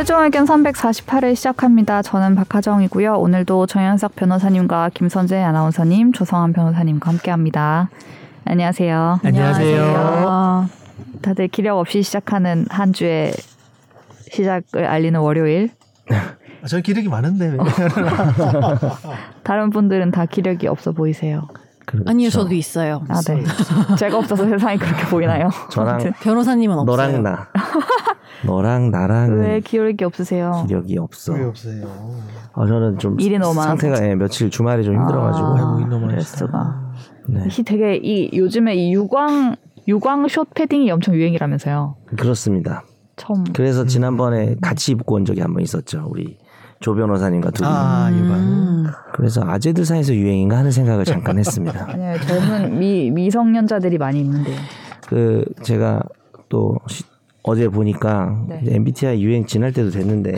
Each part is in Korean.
최종 의견 348을 시작합니다. 저는 박하정이고요. 오늘도 정현석 변호사님과 김선재 아나운서님, 조성한 변호사님과 함께합니다. 안녕하세요. 안녕하세요. 다들 기력 없이 시작하는 한 주의 시작을 알리는 월요일. 아, 저 기력이 많은데. 다른 분들은 다 기력이 없어 보이세요. 그렇죠. 아니요, 저도 있어요. 아, 네. 제가 없어서 세상이 그렇게 보이나요? 저랑 아무튼 변호사님은 없어요. 너랑 나. 너랑 나랑 왜 기력이 없으세요? 기력이 없어. 왜 없어요? 아, 저는 좀 일이 너무 많아서. 상태가 예, 며칠 주말에 좀 힘들어가지고. 아, 그럴 맛있다. 수가. 네. 이 되게 이 요즘에 이 유광 유광 숏 패딩이 엄청 유행이라면서요. 그렇습니다. 처음. 그래서 지난번에 같이 입고 온 적이 한 번 있었죠. 우리 조 변호사님과 둘이. 아, 유관. 음. 그래서 아재들 사이에서 유행인가 하는 생각을 잠깐 했습니다. 아니요 젊은 미 미성년자들이 많이 입는데. 그 제가 또 시- 어제 보니까 네. 이제 MBTI 유행 지날 때도 됐는데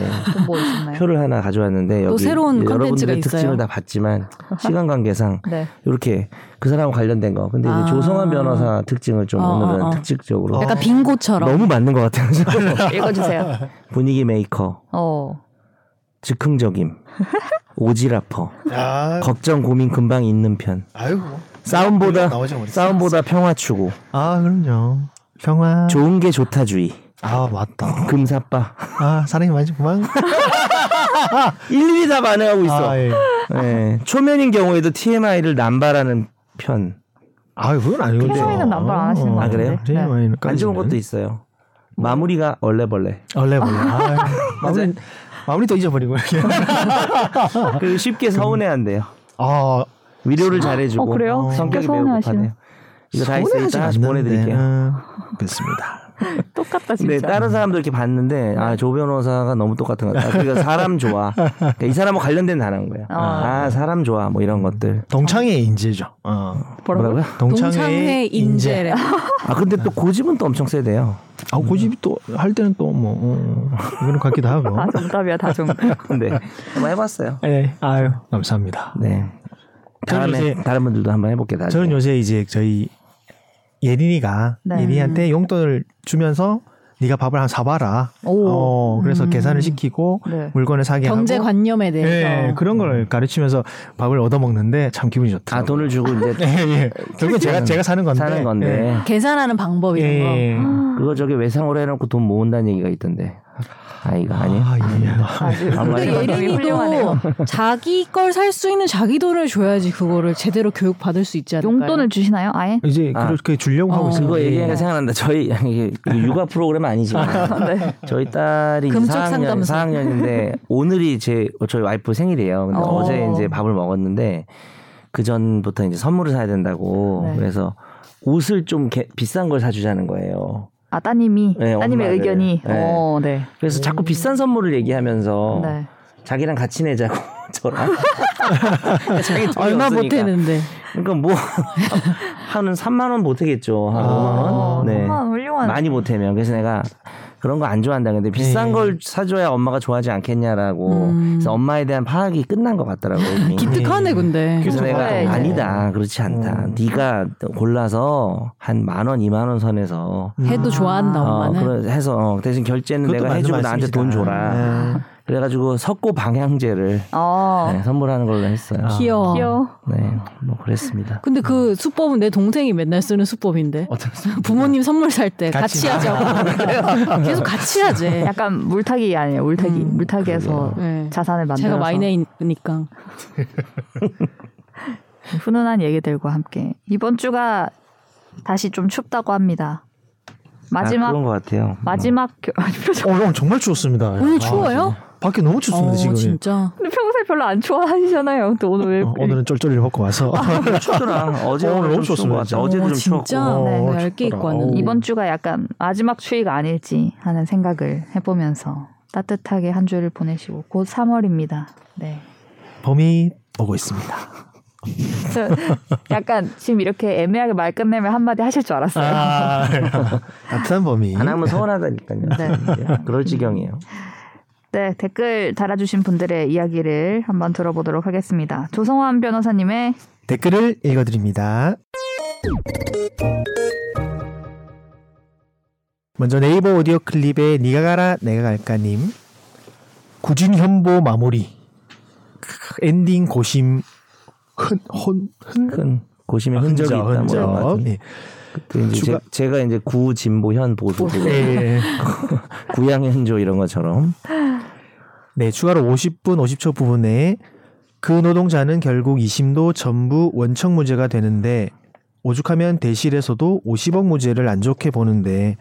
뭐? 표를 하나 가져왔는데 여기 여러분들의 있어요. 특징을 다 봤지만 시간 관계상 네. 이렇게 그 사람과 관련된 거. 근데 아. 조성한 변호사 특징을 좀 어, 오늘은 어, 어. 특징적으로 약간 빙고처럼. 너무 맞는 것 같아요. 읽어주세요. 분위기 메이커, 어. 즉흥적임, 오지라퍼, 아, 걱정 고민 금방 있는 편. 아유. 싸움보다. 싸움보다 평화 추구, 아, 그럼요. 평화. 좋은 게 좋다주의, 아, 맞다. 금사빠. 아, 사랑이 많지구만. 일일이 다 반응하고 있어. 아, 예. 예. 초면인 경우에도 TMI를 남발하는 편. 아, 그건 아니거든요. TMI는 남발 안 하시는 것 아, 그래요? 같은데. 네. TMI는 안 좋은 것도 있어요. 마무리가 얼레벌레. 몰라. 아, 마무리, 마무리 또 잊어버리고. 그리고 쉽게 서운해한대요. 아, 위로를 잘해주고. 어, 그래요? 성격이 매우. 급하네요. 이거 다 하나씩 보내드릴게요. 아, 그렇습니다. 똑같다 진짜. 네, 다른 사람들 이렇게 봤는데 아 조 변호사가 너무 똑같은 것 같다. 그러니까 사람 좋아. 그러니까 이 사람하고 관련된 단어인 거예요. 아. 아 사람 좋아 뭐 이런 것들. 동창의 인재죠. 어. 뭐라고요? 동창회 인재래. 아 근데 또 고집은 또 엄청 세대요. 아, 고집이 또 할 때는 또 뭐, 어, 이거는 같기도 하고. 다 정답이야 다 정답. 근데 한번 해봤어요. 네, 아유, 감사합니다. 네. 저는 다음에 요새- 다른 분들도 한번 해볼게 다. 저는 요새 이제 저희 예린이가 네. 예린이한테 용돈을 주면서 네가 밥을 한 사봐라. 오. 어, 그래서 음. 계산을 시키고 네. 물건을 사게 경제 하고 관념에 대해서. 예, 그런 걸 가르치면서 밥을 얻어 먹는데 참 기분이 좋더라고요. 아 돈을 주고 이제 예, 예. 결국은 제가 제가 사는 건데. 사는 건데 계산하는 방법 예. 이런 거. 예. 그거 저기 외상으로 해놓고 돈 모은다는 얘기가 있던데. 아 이거 아니에요? 아, 예. 아주 아무 근데. 예린이도 자기 걸 살 수 있는 자기 돈을 줘야지 그거를 제대로 교육 받을 수 있지 않을까요? 용돈을 주시나요? 아예? 이제 아. 그렇게 주려고 하고 어. 있어요. 그거 예. 얘기하니까 생각난다. 저희 이게 육아 프로그램 아니지만 네. 저희 딸이 이제 금쪽 4학년, 상담소. 4학년인데 오늘이 제 저희 와이프 생일이에요. 근데 어. 어. 제 이제 밥을 먹었는데 그 전부터 이제 선물을 사야 된다고 네. 그래서 옷을 좀 개- 비싼 걸 사주자는 거예요. 아 따님이 네, 따님의 엄마를. 의견이. 네. 어, 네. 그래서 자꾸 비싼 선물을 얘기하면서 네. 자기랑 같이 내자고 저랑 자기 얼마 없으니까. 못했는데. 그러니까 뭐 하는 3만 원 못하겠죠. 한 아. 5만 원. 어, 네. 훌륭한. 많이 못하면 그래서 내가 그런 거 안 좋아한다. 근데 비싼 네. 걸 사줘야 엄마가 좋아하지 않겠냐라고. 음. 그래서 엄마에 대한 파악이 끝난 것 같더라고요. 기특하네 근데. 그래서. 내가 네. 아니다. 그렇지 않다. 음. 네가 골라서 한 만 원, 이만 원 선에서 해도 좋아한다 어, 엄마는. 그래 해서 어, 대신 결제는 내가 해주고 나한테. 돈 줘라. 네. 그래가지고 석고 방향제를 어. 네, 선물하는 걸로 했어요. 아. 귀여워. 귀여워. 네, 뭐 그랬습니다. 근데 그 수법은 내 동생이 맨날 쓰는 수법인데. 어떤 부모님 선물 살 때 같이. 같이 하자고. 계속 같이 하재. 약간 물타기 아니에요. 물타기. 음, 물타기에서 네. 자산을 만들어서 제가 마이네이니까. 훈훈한 얘기들과 함께 이번 주가 다시 좀 춥다고 합니다. 마지막 아, 그런 것 같아요. 마지막 겨... 아니, 표정. 어, 오늘 정말 추웠습니다. 오늘 아, 추워요? 밖에 너무 춥습니다 어, 지금. 진짜. 근데 평소에 별로 안 좋아하시잖아요. 또 오늘 왜 어, 오늘은 쫄쫄이를 벗고 와서 춥더라. 어제 어, 오늘 너무 좀 추운 것 추웠습니다, 같아. 어제도 어, 좀 진짜. 추웠고. 네, 어, 얇게. 입고. 어우. 이번 주가 약간 마지막 추위가 아닐지 하는 생각을 해보면서 따뜻하게 한 주를 보내시고 곧 3월입니다. 네. 봄이 오고 있습니다. 저 약간 지금 이렇게 애매하게 말 끝내면 한마디 하실 줄 알았어요. 아, 봄이. 안 하면 서운하다니까요. 네. 그럴 지경이에요. 네, 댓글 달아주신 분들의 이야기를 한번 들어보도록 하겠습니다. 조성환 변호사님의 댓글을 읽어드립니다. 먼저 네이버 오디오 클립의 니가 가라 내가 갈까님 구진 현보 마무리 크, 엔딩 고심 흔흔흔 큰 고심의 흔적이 있다. 뭐 이런 것 흔적. 같은데. 예. 그 이제 추가- 제, 가 이제 구진보현 보수 예. 구양현조 이런 것처럼 네, 추가로 50분 50초 부분에 그 노동자는 결국 2심도 전부 원청 무죄가 되는데 오죽하면 대실에서도 50억 무죄를 안 좋게 보는데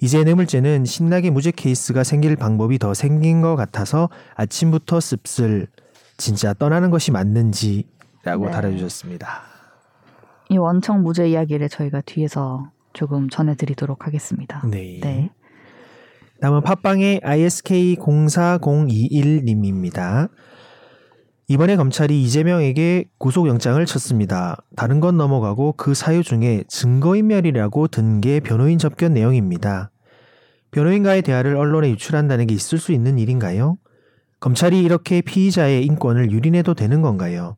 이제 뇌물죄는 신나게 무죄 케이스가 생길 방법이 더 생긴 것 같아서 아침부터 씁쓸 진짜 떠나는 것이 맞는지 라고 네. 달아주셨습니다. 이 원청 무죄 이야기를 저희가 뒤에서 조금 전해드리도록 하겠습니다. 네. 네. 다음은 팟빵의 ISK0401님입니다. 이번에 검찰이 이재명에게 구속영장을 쳤습니다. 다른 건 넘어가고 그 사유 중에 증거인멸이라고 든 게 변호인 접견 내용입니다. 변호인과의 대화를 언론에 유출한다는 게 있을 수 있는 일인가요? 검찰이 이렇게 피의자의 인권을 유린해도 되는 건가요?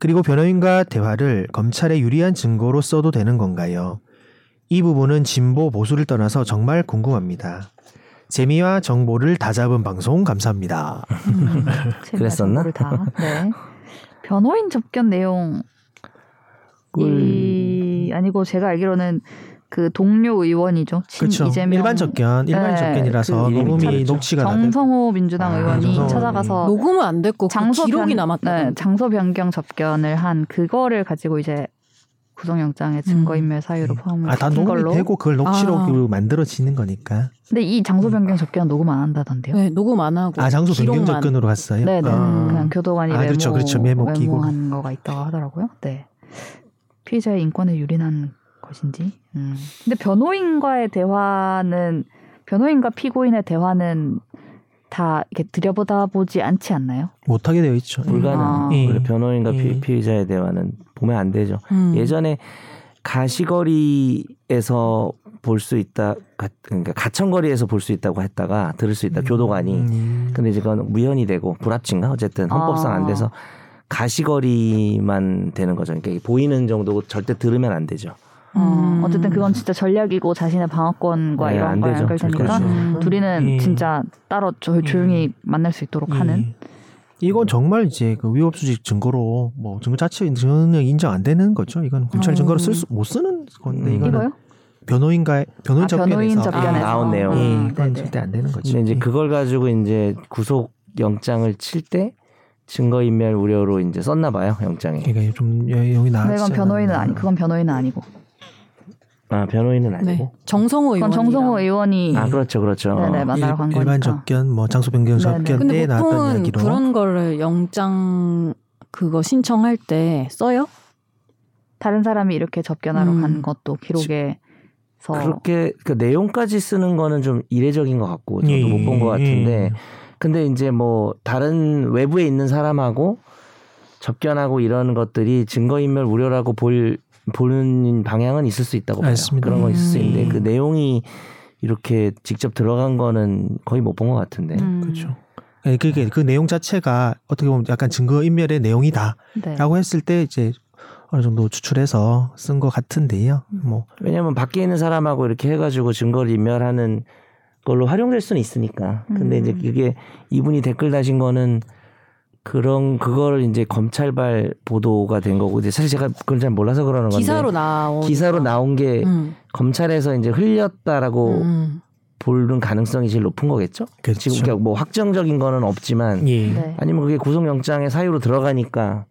그리고 변호인과 대화를 검찰에 유리한 증거로 써도 되는 건가요? 이 부분은 진보 보수를 떠나서 정말 궁금합니다. 재미와 정보를 다 잡은 방송 감사합니다. 음, 그랬었나? 정보를 다. 네. 변호인 접견 내용 꿀이 아니고 제가 알기로는 그 동료 의원이죠. 친 그렇죠. 이재명 일반 접견, 일반 네, 접견이라서 그 녹음이 녹취가. 정성호 민주당 아, 의원이 정성호 찾아가서 녹음은 안 됐고 그 장소 기록이 변- 남았다. 네, 장소 변경 접견을 한 그거를 가지고 이제 구속영장의 증거인멸 사유로 포함을 아, 다 녹음이 걸로. 되고 그걸 녹취록으로 아. 만들어지는 거니까. 근데 이 장소 변경 접견 녹음 안 한다던데요. 네, 녹음 안 하고 아, 장소 변경 기록만. 접근으로 갔어요? 네 네. 아. 그냥 교도관이 아, 메모, 그렇죠, 그렇죠. 메모. 메모한 거가 있다고 하더라고요. 네. 피해자의 인권에 유린한 것인지. 음. 근데 변호인과의 대화는 변호인과 피고인의 대화는 다 이렇게 들여보다 보지 않지 않나요? 못하게 되어 있죠. 불가능. 아. 원래 변호인과 예. 피, 피의자의 대화는 보면 안 되죠. 음. 예전에 가시거리에서 볼 수 있다, 가, 그러니까 가천거리에서 볼 수 있다고 했다가 들을 수 있다 교도관이. 음. 근데 이제 그건 무현이 되고 불합치인가 어쨌든 헌법상 아. 안 돼서 가시거리만 되는 거죠. 그러니까 보이는 정도고 절대 들으면 안 되죠. 어, 음. 어쨌든 그건 진짜 전략이고 자신의 방어권과 네, 이런 안 거에. 연결되니까 그렇죠. 음. 둘이는 예. 진짜 따로 조, 조용히 만날 수 있도록 하는. 예. 이건 정말 이제 그 위법수직 증거로 뭐 증거 자체 전혀 인정 안 되는 거죠. 이건 검찰 어. 증거로 쓸수못 쓰는 건데 음. 이거는 이거요? 변호인과 변호인 아, 변호인 접견에서 접견에서 아, 나온 내용. 예, 음, 이건 네네. 절대 안 되는 거죠. 근데 이제 예. 그걸 가지고 이제 구속 영장을 칠 때 증거 인멸 우려로 이제 썼나 봐요 영장에. 그러니까 좀 나왔지 근데 이건 변호인은. 아니, 그건 변호인은 아니고. 아 변호인은 아니고. 네. 정성호 의원. 정성호 의원이 아 그렇죠 그렇죠. 네네 만나러 간 일, 거니까. 일반 접견, 뭐 장소 변경 네네. 접견 때 나왔던 이야기로 그런 거를 영장 그거 신청할 때 써요? 다른 사람이 이렇게 접견하러 음. 간 것도 기록에 서 그렇게 그 내용까지 쓰는 거는 좀 이례적인 것 같고 저도 예, 못본 것 같은데 예. 근데 이제 뭐 다른 외부에 있는 사람하고 접견하고 이런 것들이 증거인멸 우려라고 볼 보는 방향은 있을 수 있다고 봐요. 맞습니다. 그런 건 있을 수 음. 있는데 그 내용이 이렇게 직접 들어간 거는 거의 못 본 것 같은데. 음, 그렇죠. 예, 그게 그 내용 자체가 어떻게 보면 약간 증거 인멸의 내용이다라고 네. 했을 때 이제 어느 정도 추출해서 쓴 것 같은데요. 뭐 왜냐하면 밖에 있는 사람하고 이렇게 해가지고 증거를 인멸하는 걸로 활용될 수는 있으니까. 근데 음. 이제 그게 이분이 댓글 다신 거는 그런 그거를 이제 검찰발 보도가 된 거고 이제 사실 제가 그걸 잘 몰라서 그러는 건데 기사로 나온. 기사로 나온 게 음. 검찰에서 이제 흘렸다라고 음. 보는 가능성이 제일 높은 거겠죠. 그렇죠. 지금 그러니까 뭐 확정적인 거는 없지만 예. 네. 아니면 그게 구속영장의 사유로 들어가니까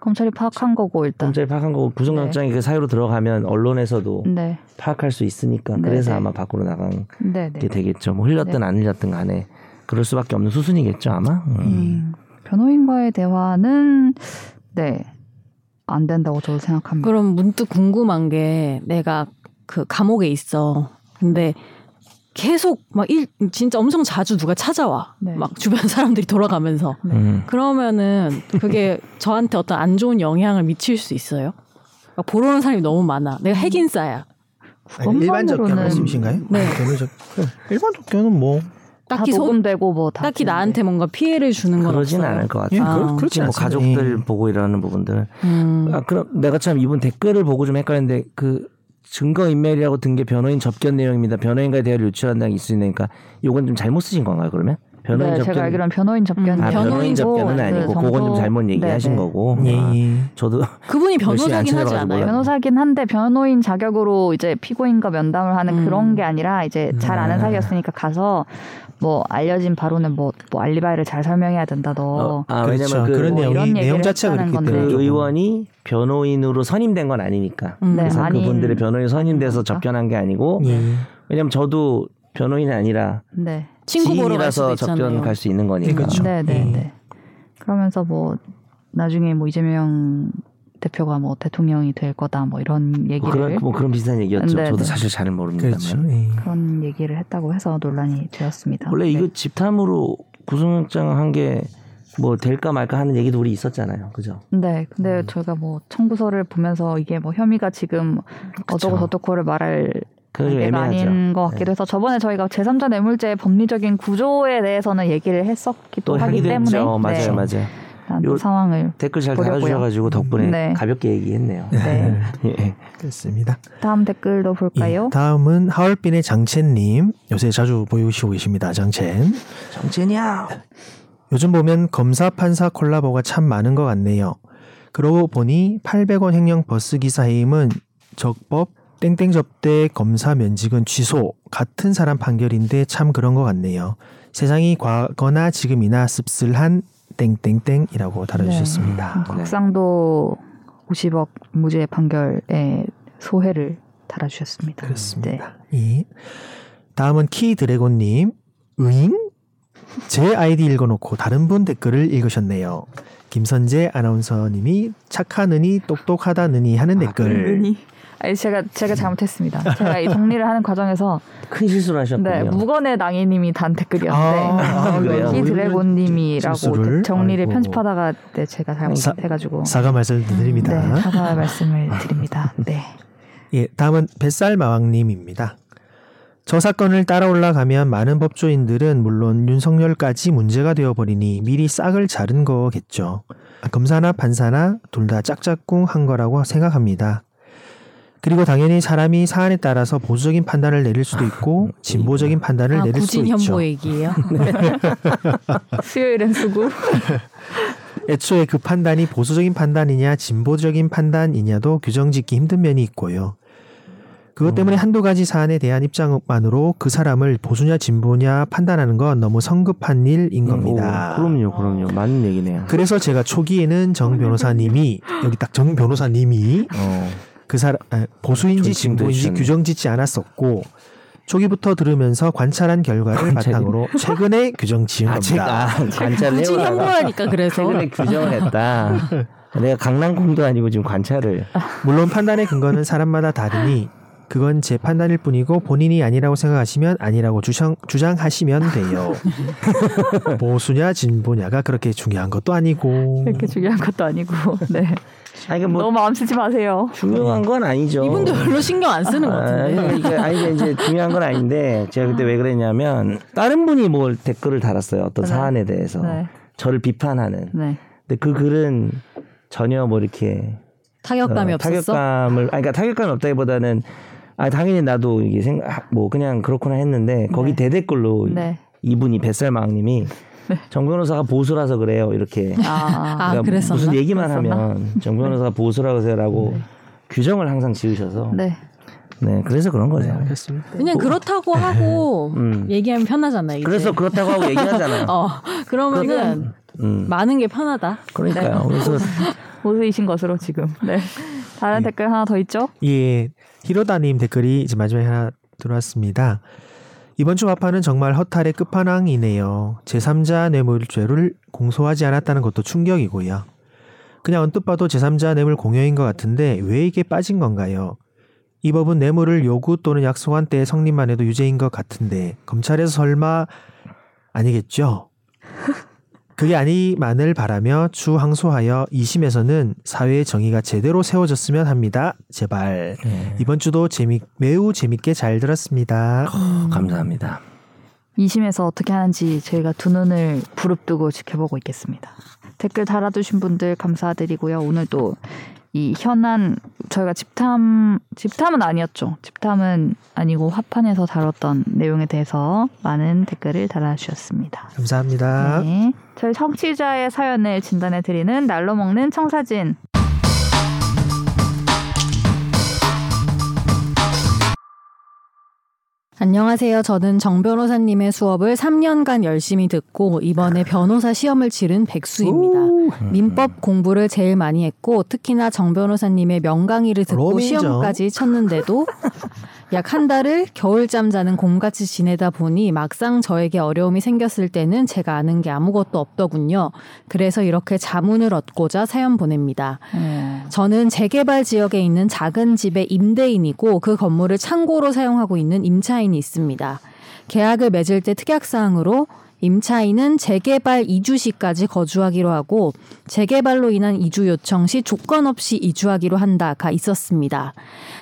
검찰이 파악한 거고 일단. 검찰이 파악한 거고 구속영장이 그 사유로 들어가면 언론에서도 네. 파악할 수 있으니까 네, 그래서 네. 아마 밖으로 나간 네, 네. 게 되겠죠. 뭐 흘렸든 네. 안 흘렸든 간에 그럴 수밖에 없는 수순이겠죠 아마. 음. 음, 변호인과의 대화는 네. 안 된다고 저도 생각합니다. 그럼 문득 궁금한 게 내가 그 감옥에 있어. 근데 계속 막 일 진짜 엄청 자주 누가 찾아와. 네. 막 주변 사람들이 돌아가면서. 음. 그러면은 그게 저한테 어떤 안 좋은 영향을 미칠 수 있어요? 막 보러 오는 사람이 너무 많아. 내가 핵인싸야. 아니, 일반 접견 그것만으로는- 말씀이신가요? 네. 변호 접 일반 접견은 뭐 딱히 다 소, 녹음되고 뭐다 딱히 나한테 뭔가 피해를 주는 건 그러진 없어요. 않을 것 예, 같아요. 그, 아. 그 렇지 뭐 않습니다. 가족들 예. 보고 이러는 부분들. 음. 아 그럼 내가 참 이분 댓글을 보고 좀 헷갈렸는데 그 증거 인멸이라고 든 게 변호인 접견 내용입니다. 변호인과의 대화를 유출한다는 게 있으니까 이건 좀 잘못 쓰신 건가요? 그러면 변호인 네, 접견 제가 알기로는 변호인 접견. 음, 아, 변호인 변호인 접견은 그 아니고 정도- 그건 좀 잘못 얘기하신 네, 네. 거고. 예, 아, 예. 저도 그분이 변호사긴 하지 않아요? 변호사긴 한데 변호인 자격으로 이제 피고인과 면담을 하는 음. 그런 게 아니라 이제 잘 아는 음. 사이였으니까 가서 뭐 알려진 바로는 뭐, 뭐 알리바이를 잘 설명해야 된다 너 어, 아, 그렇죠. 왜냐면 그, 그런 뭐 내용 얘기를 자체가 그렇기 건데. 때문에 그 의원이 변호인으로 선임된 건 아니니까. 음. 네, 그래서 아닌- 그분들의 변호인 선임돼서 그러니까. 접견한 게 아니고 예. 왜냐면 저도 변호인이 아니라 네. 친구 보러 갈 수도 지인이라서 있잖아요. 접견 갈 수 있는 거니까. 그렇죠. 네, 네, 예. 네. 그러면서 뭐 나중에 뭐 이재명 대표가 뭐 대통령이 될 거다 뭐 이런 뭐 얘기를 그런 뭐 그런 비슷한 얘기였죠. 네, 저도 네. 사실 잘은 모릅니다만. 그렇죠. 예. 그런 얘기를 했다고 해서 논란이 되었습니다. 원래 네. 이거 집탐으로 구속영장 한 게 뭐 될까 말까 하는 얘기도 우리 있었잖아요. 그죠? 네, 음. 근데 저희가 뭐 청구서를 보면서 이게 뭐 혐의가 지금 어쩌고 저쩌고를 말할 좀 단계가 애매하죠. 아닌 것 같기도 네. 해서 저번에 저희가 제3자 뇌물죄의 법리적인 구조에 대해서는 얘기를 했었기도 또 하기 때문에 했죠. 맞아요, 네, 맞아요. 상황을 댓글 잘 보려고요. 달아주셔가지고 덕분에 네. 가볍게 얘기했네요. 네. 예. 그렇습니다. 다음 댓글도 볼까요? 예, 다음은 하얼빈의 장첸님 요새 자주 보이시고 계십니다. 장첸. 정첸이야. 요즘 보면 검사 판사 콜라보가 참 많은 것 같네요. 그러고 보니 800원 횡령 버스 기사 해임은 적법 땡땡 접대 검사 면직은 취소 같은 사람 판결인데 참 그런 것 같네요. 세상이 과거나 지금이나 씁쓸한 땡땡땡이라고 달아주셨습니다. 네. 곽상도 50억 무죄 판결에 소회를 달아주셨습니다. 네. 그렇습니다. 예. 다음은 키 드래곤님 으잉? 제 아이디 읽어놓고 다른 분 댓글을 읽으셨네요. 김선재 아나운서님이 착하느니 똑똑하다느니 하는 아, 댓글. 은희. 아니 제가 제가 잘못했습니다. 제가 이 정리를 하는 과정에서 큰 실수를 하셨군요. 네 무건의 낭이님이 단 댓글이었는데 아, 그래요? 이 드래곤님이라고? 정리를 아이고. 편집하다가 네, 제가 사- 잘못해가지고 사과 말씀 드립니다. 네, 사과 말씀을 드립니다. 네. 예, 다음은 뱃살 마왕님입니다. 저 사건을 따라 올라가면 많은 법조인들은 물론 윤석열까지 문제가 되어버리니 미리 싹을 자른 거겠죠. 검사나 판사나 둘 다 짝짝꿍 한 거라고 생각합니다. 그리고 당연히 사람이 사안에 따라서 보수적인 판단을 내릴 수도 있고 진보적인 판단을 아, 내릴 수도 구진 있죠. 현보 얘기예요. 수요일엔 수구. 애초에 그 판단이 보수적인 판단이냐 진보적인 판단이냐도 규정짓기 힘든 면이 있고요. 그것 때문에 한두 가지 사안에 대한 입장만으로 그 사람을 보수냐 진보냐 판단하는 건 너무 성급한 일인 겁니다. 오, 그럼요, 그럼요. 맞는 얘기네요. 그래서 제가 초기에는 정 변호사님이 여기 딱 정 변호사님이 어. 그 사람 아, 보수인지 진보인지 해주셨네. 규정 짓지 않았었고 초기부터 들으면서 관찰한 결과를 바탕으로 최근에 규정 지은 아, 겁니다. 제가 관찰을 현보라니까 그래서 최근에 규정을 했다. 내가 강낭콩도 아니고 지금 관찰을. 물론 판단의 근거는 사람마다 다르니 그건 제 판단일 뿐이고 본인이 아니라고 생각하시면 아니라고 주장, 주장하시면 돼요. 보수냐 진보냐가 그렇게 중요한 것도 아니고 그렇게 중요한 것도 아니고. 네. 아니, 그뭐 너무 마음 쓰지 마세요. 중요한 건 아니죠. 이분도 별로 신경 안 쓰는 것 아, 같은데. 이게 아니 이제 중요한 건 아닌데 제가 그때 왜 그랬냐면 다른 분이 뭘 댓글을 달았어요 어떤 네. 사안에 대해서 네. 저를 비판하는. 네. 근데 그 글은 전혀 뭐 이렇게 타격감이 어, 없었어. 타격감을 아니 그러니까 타격감이 없다기보다는 아 당연히 나도 이게 생각 뭐 그냥 그렇구나 했는데 거기 네. 대댓글로 네. 이분이 뱃살마왕님이 정 변호사가 보수라서 그래요 이렇게 아, 아, 그랬었나? 무슨 얘기만 그랬었나? 하면 정 변호사가 보수라고 하세요라고 규정을 항상 지으셔서 네. 네. 그래서 그런 거죠. 네, 알겠습니다. 그냥 그렇다고 하고 음. 얘기하면 편하잖아요. 이제. 그래서 그렇다고 하고 얘기하잖아요. 어 그러면은 음. 많은 게 편하다. 그러니까요. 그래서 보수이신 것으로 지금. 네. 다른 댓글 하나 더 있죠? 예, 히로다님 댓글이 이제 마지막에 하나 들어왔습니다. 이번 주 마파는 정말 허탈의 끝판왕이네요. 제3자 뇌물죄를 공소하지 않았다는 것도 충격이고요. 그냥 언뜻 봐도 제3자 뇌물 공여인 것 같은데 왜 이게 빠진 건가요? 이 법은 뇌물을 요구 또는 약속한 때의 성립만 해도 유죄인 것 같은데 검찰에서 설마 아니겠죠? 그게 아니만을 바라며 추 항소하여 2심에서는 사회의 정의가 제대로 세워졌으면 합니다. 제발. 네. 이번 주도 재미 매우 재밌게 잘 들었습니다. 감사합니다. 2심에서 어떻게 하는지 저희가 두 눈을 부릅뜨고 지켜보고 있겠습니다. 댓글 달아주신 분들 감사드리고요. 오늘도 이 현안 저희가 집탐 집탐은 아니었죠. 집탐은 아니고 화판에서 다뤘던 내용에 대해서 많은 댓글을 달아주셨습니다. 감사합니다. 네. 저희 청취자의 사연을 진단해 드리는 날로 먹는 청사진. 안녕하세요. 저는 정 변호사님의 수업을 3년간 열심히 듣고 이번에 변호사 시험을 치른 백수입니다. 민법 공부를 제일 많이 했고 특히나 정 변호사님의 명강의를 듣고 로미죠. 시험까지 쳤는데도 약 한 달을 겨울잠 자는 곰같이 지내다 보니 막상 저에게 어려움이 생겼을 때는 제가 아는 게 아무것도 없더군요. 그래서 이렇게 자문을 얻고자 사연 보냅니다. 어, 저는 재개발 지역에 있는 작은 집의 임대인이고 그 건물을 창고로 사용하고 있는 임차인이 있습니다. 계약을 맺을 때 특약사항으로 임차인은 재개발 2주시까지 거주하기로 하고 재개발로 인한 이주 요청 시 조건 없이 이주하기로 한다가 있었습니다.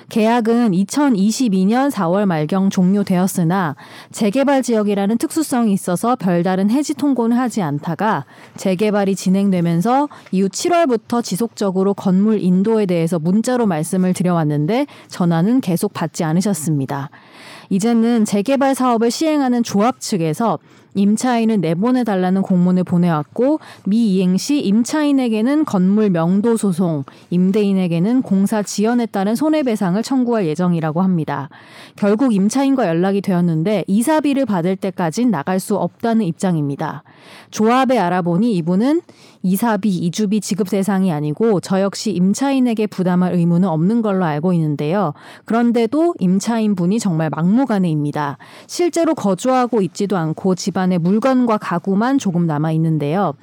계약은 2022년 4월 말경 종료되었으나 재개발 지역이라는 특수성이 있어서 별다른 해지 통고는 하지 않다가 재개발이 진행되면서 이후 7월부터 지속적으로 건물 인도에 대해서 문자로 말씀을 드려왔는데 전화는 계속 받지 않으셨습니다. 이제는 재개발 사업을 시행하는 조합 측에서 임차인을 내보내달라는 공문을 보내왔고 미이행 시 임차인에게는 건물 명도 소송, 임대인에게는 공사 지연에 따른 손해배상을 청구할 예정이라고 합니다. 결국 임차인과 연락이 되었는데 이사비를 받을 때까진 나갈 수 없다는 입장입니다. 조합에 알아보니 이분은 이사비, 이주비 지급 대상이 아니고 저 역시 임차인에게 부담할 의무는 없는 걸로 알고 있는데요. 그런데도 임차인 분이 정말 막무가내입니다. 실제로 거주하고 있지도 않고 집안 에 물건과 가구만 조금 남아 있는데요.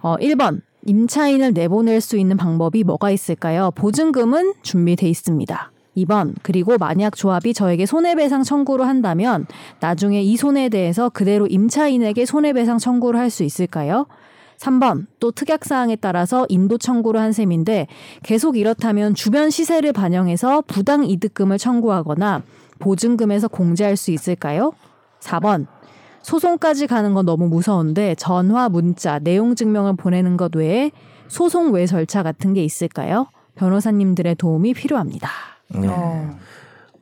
어, 1번. 임차인을 내보낼 수 있는 방법이 뭐가 있을까요? 보증금은 준비돼 있습니다. 2번. 그리고 만약 조합이 저에게 손해배상 청구를 한다면 나중에 이 손해에 대해서 그대로 임차인에게 손해배상 청구를 할 수 있을까요? 3번. 또 특약사항에 따라서 인도 청구를 한 셈인데 계속 이렇다면 주변 시세를 반영해서 부당 이득금을 청구하거나 보증금에서 공제할 수 있을까요? 4번. 소송까지 가는 건 너무 무서운데 전화, 문자, 내용 증명을 보내는 것 외에 소송 외 절차 같은 게 있을까요? 변호사님들의 도움이 필요합니다. 네. 어,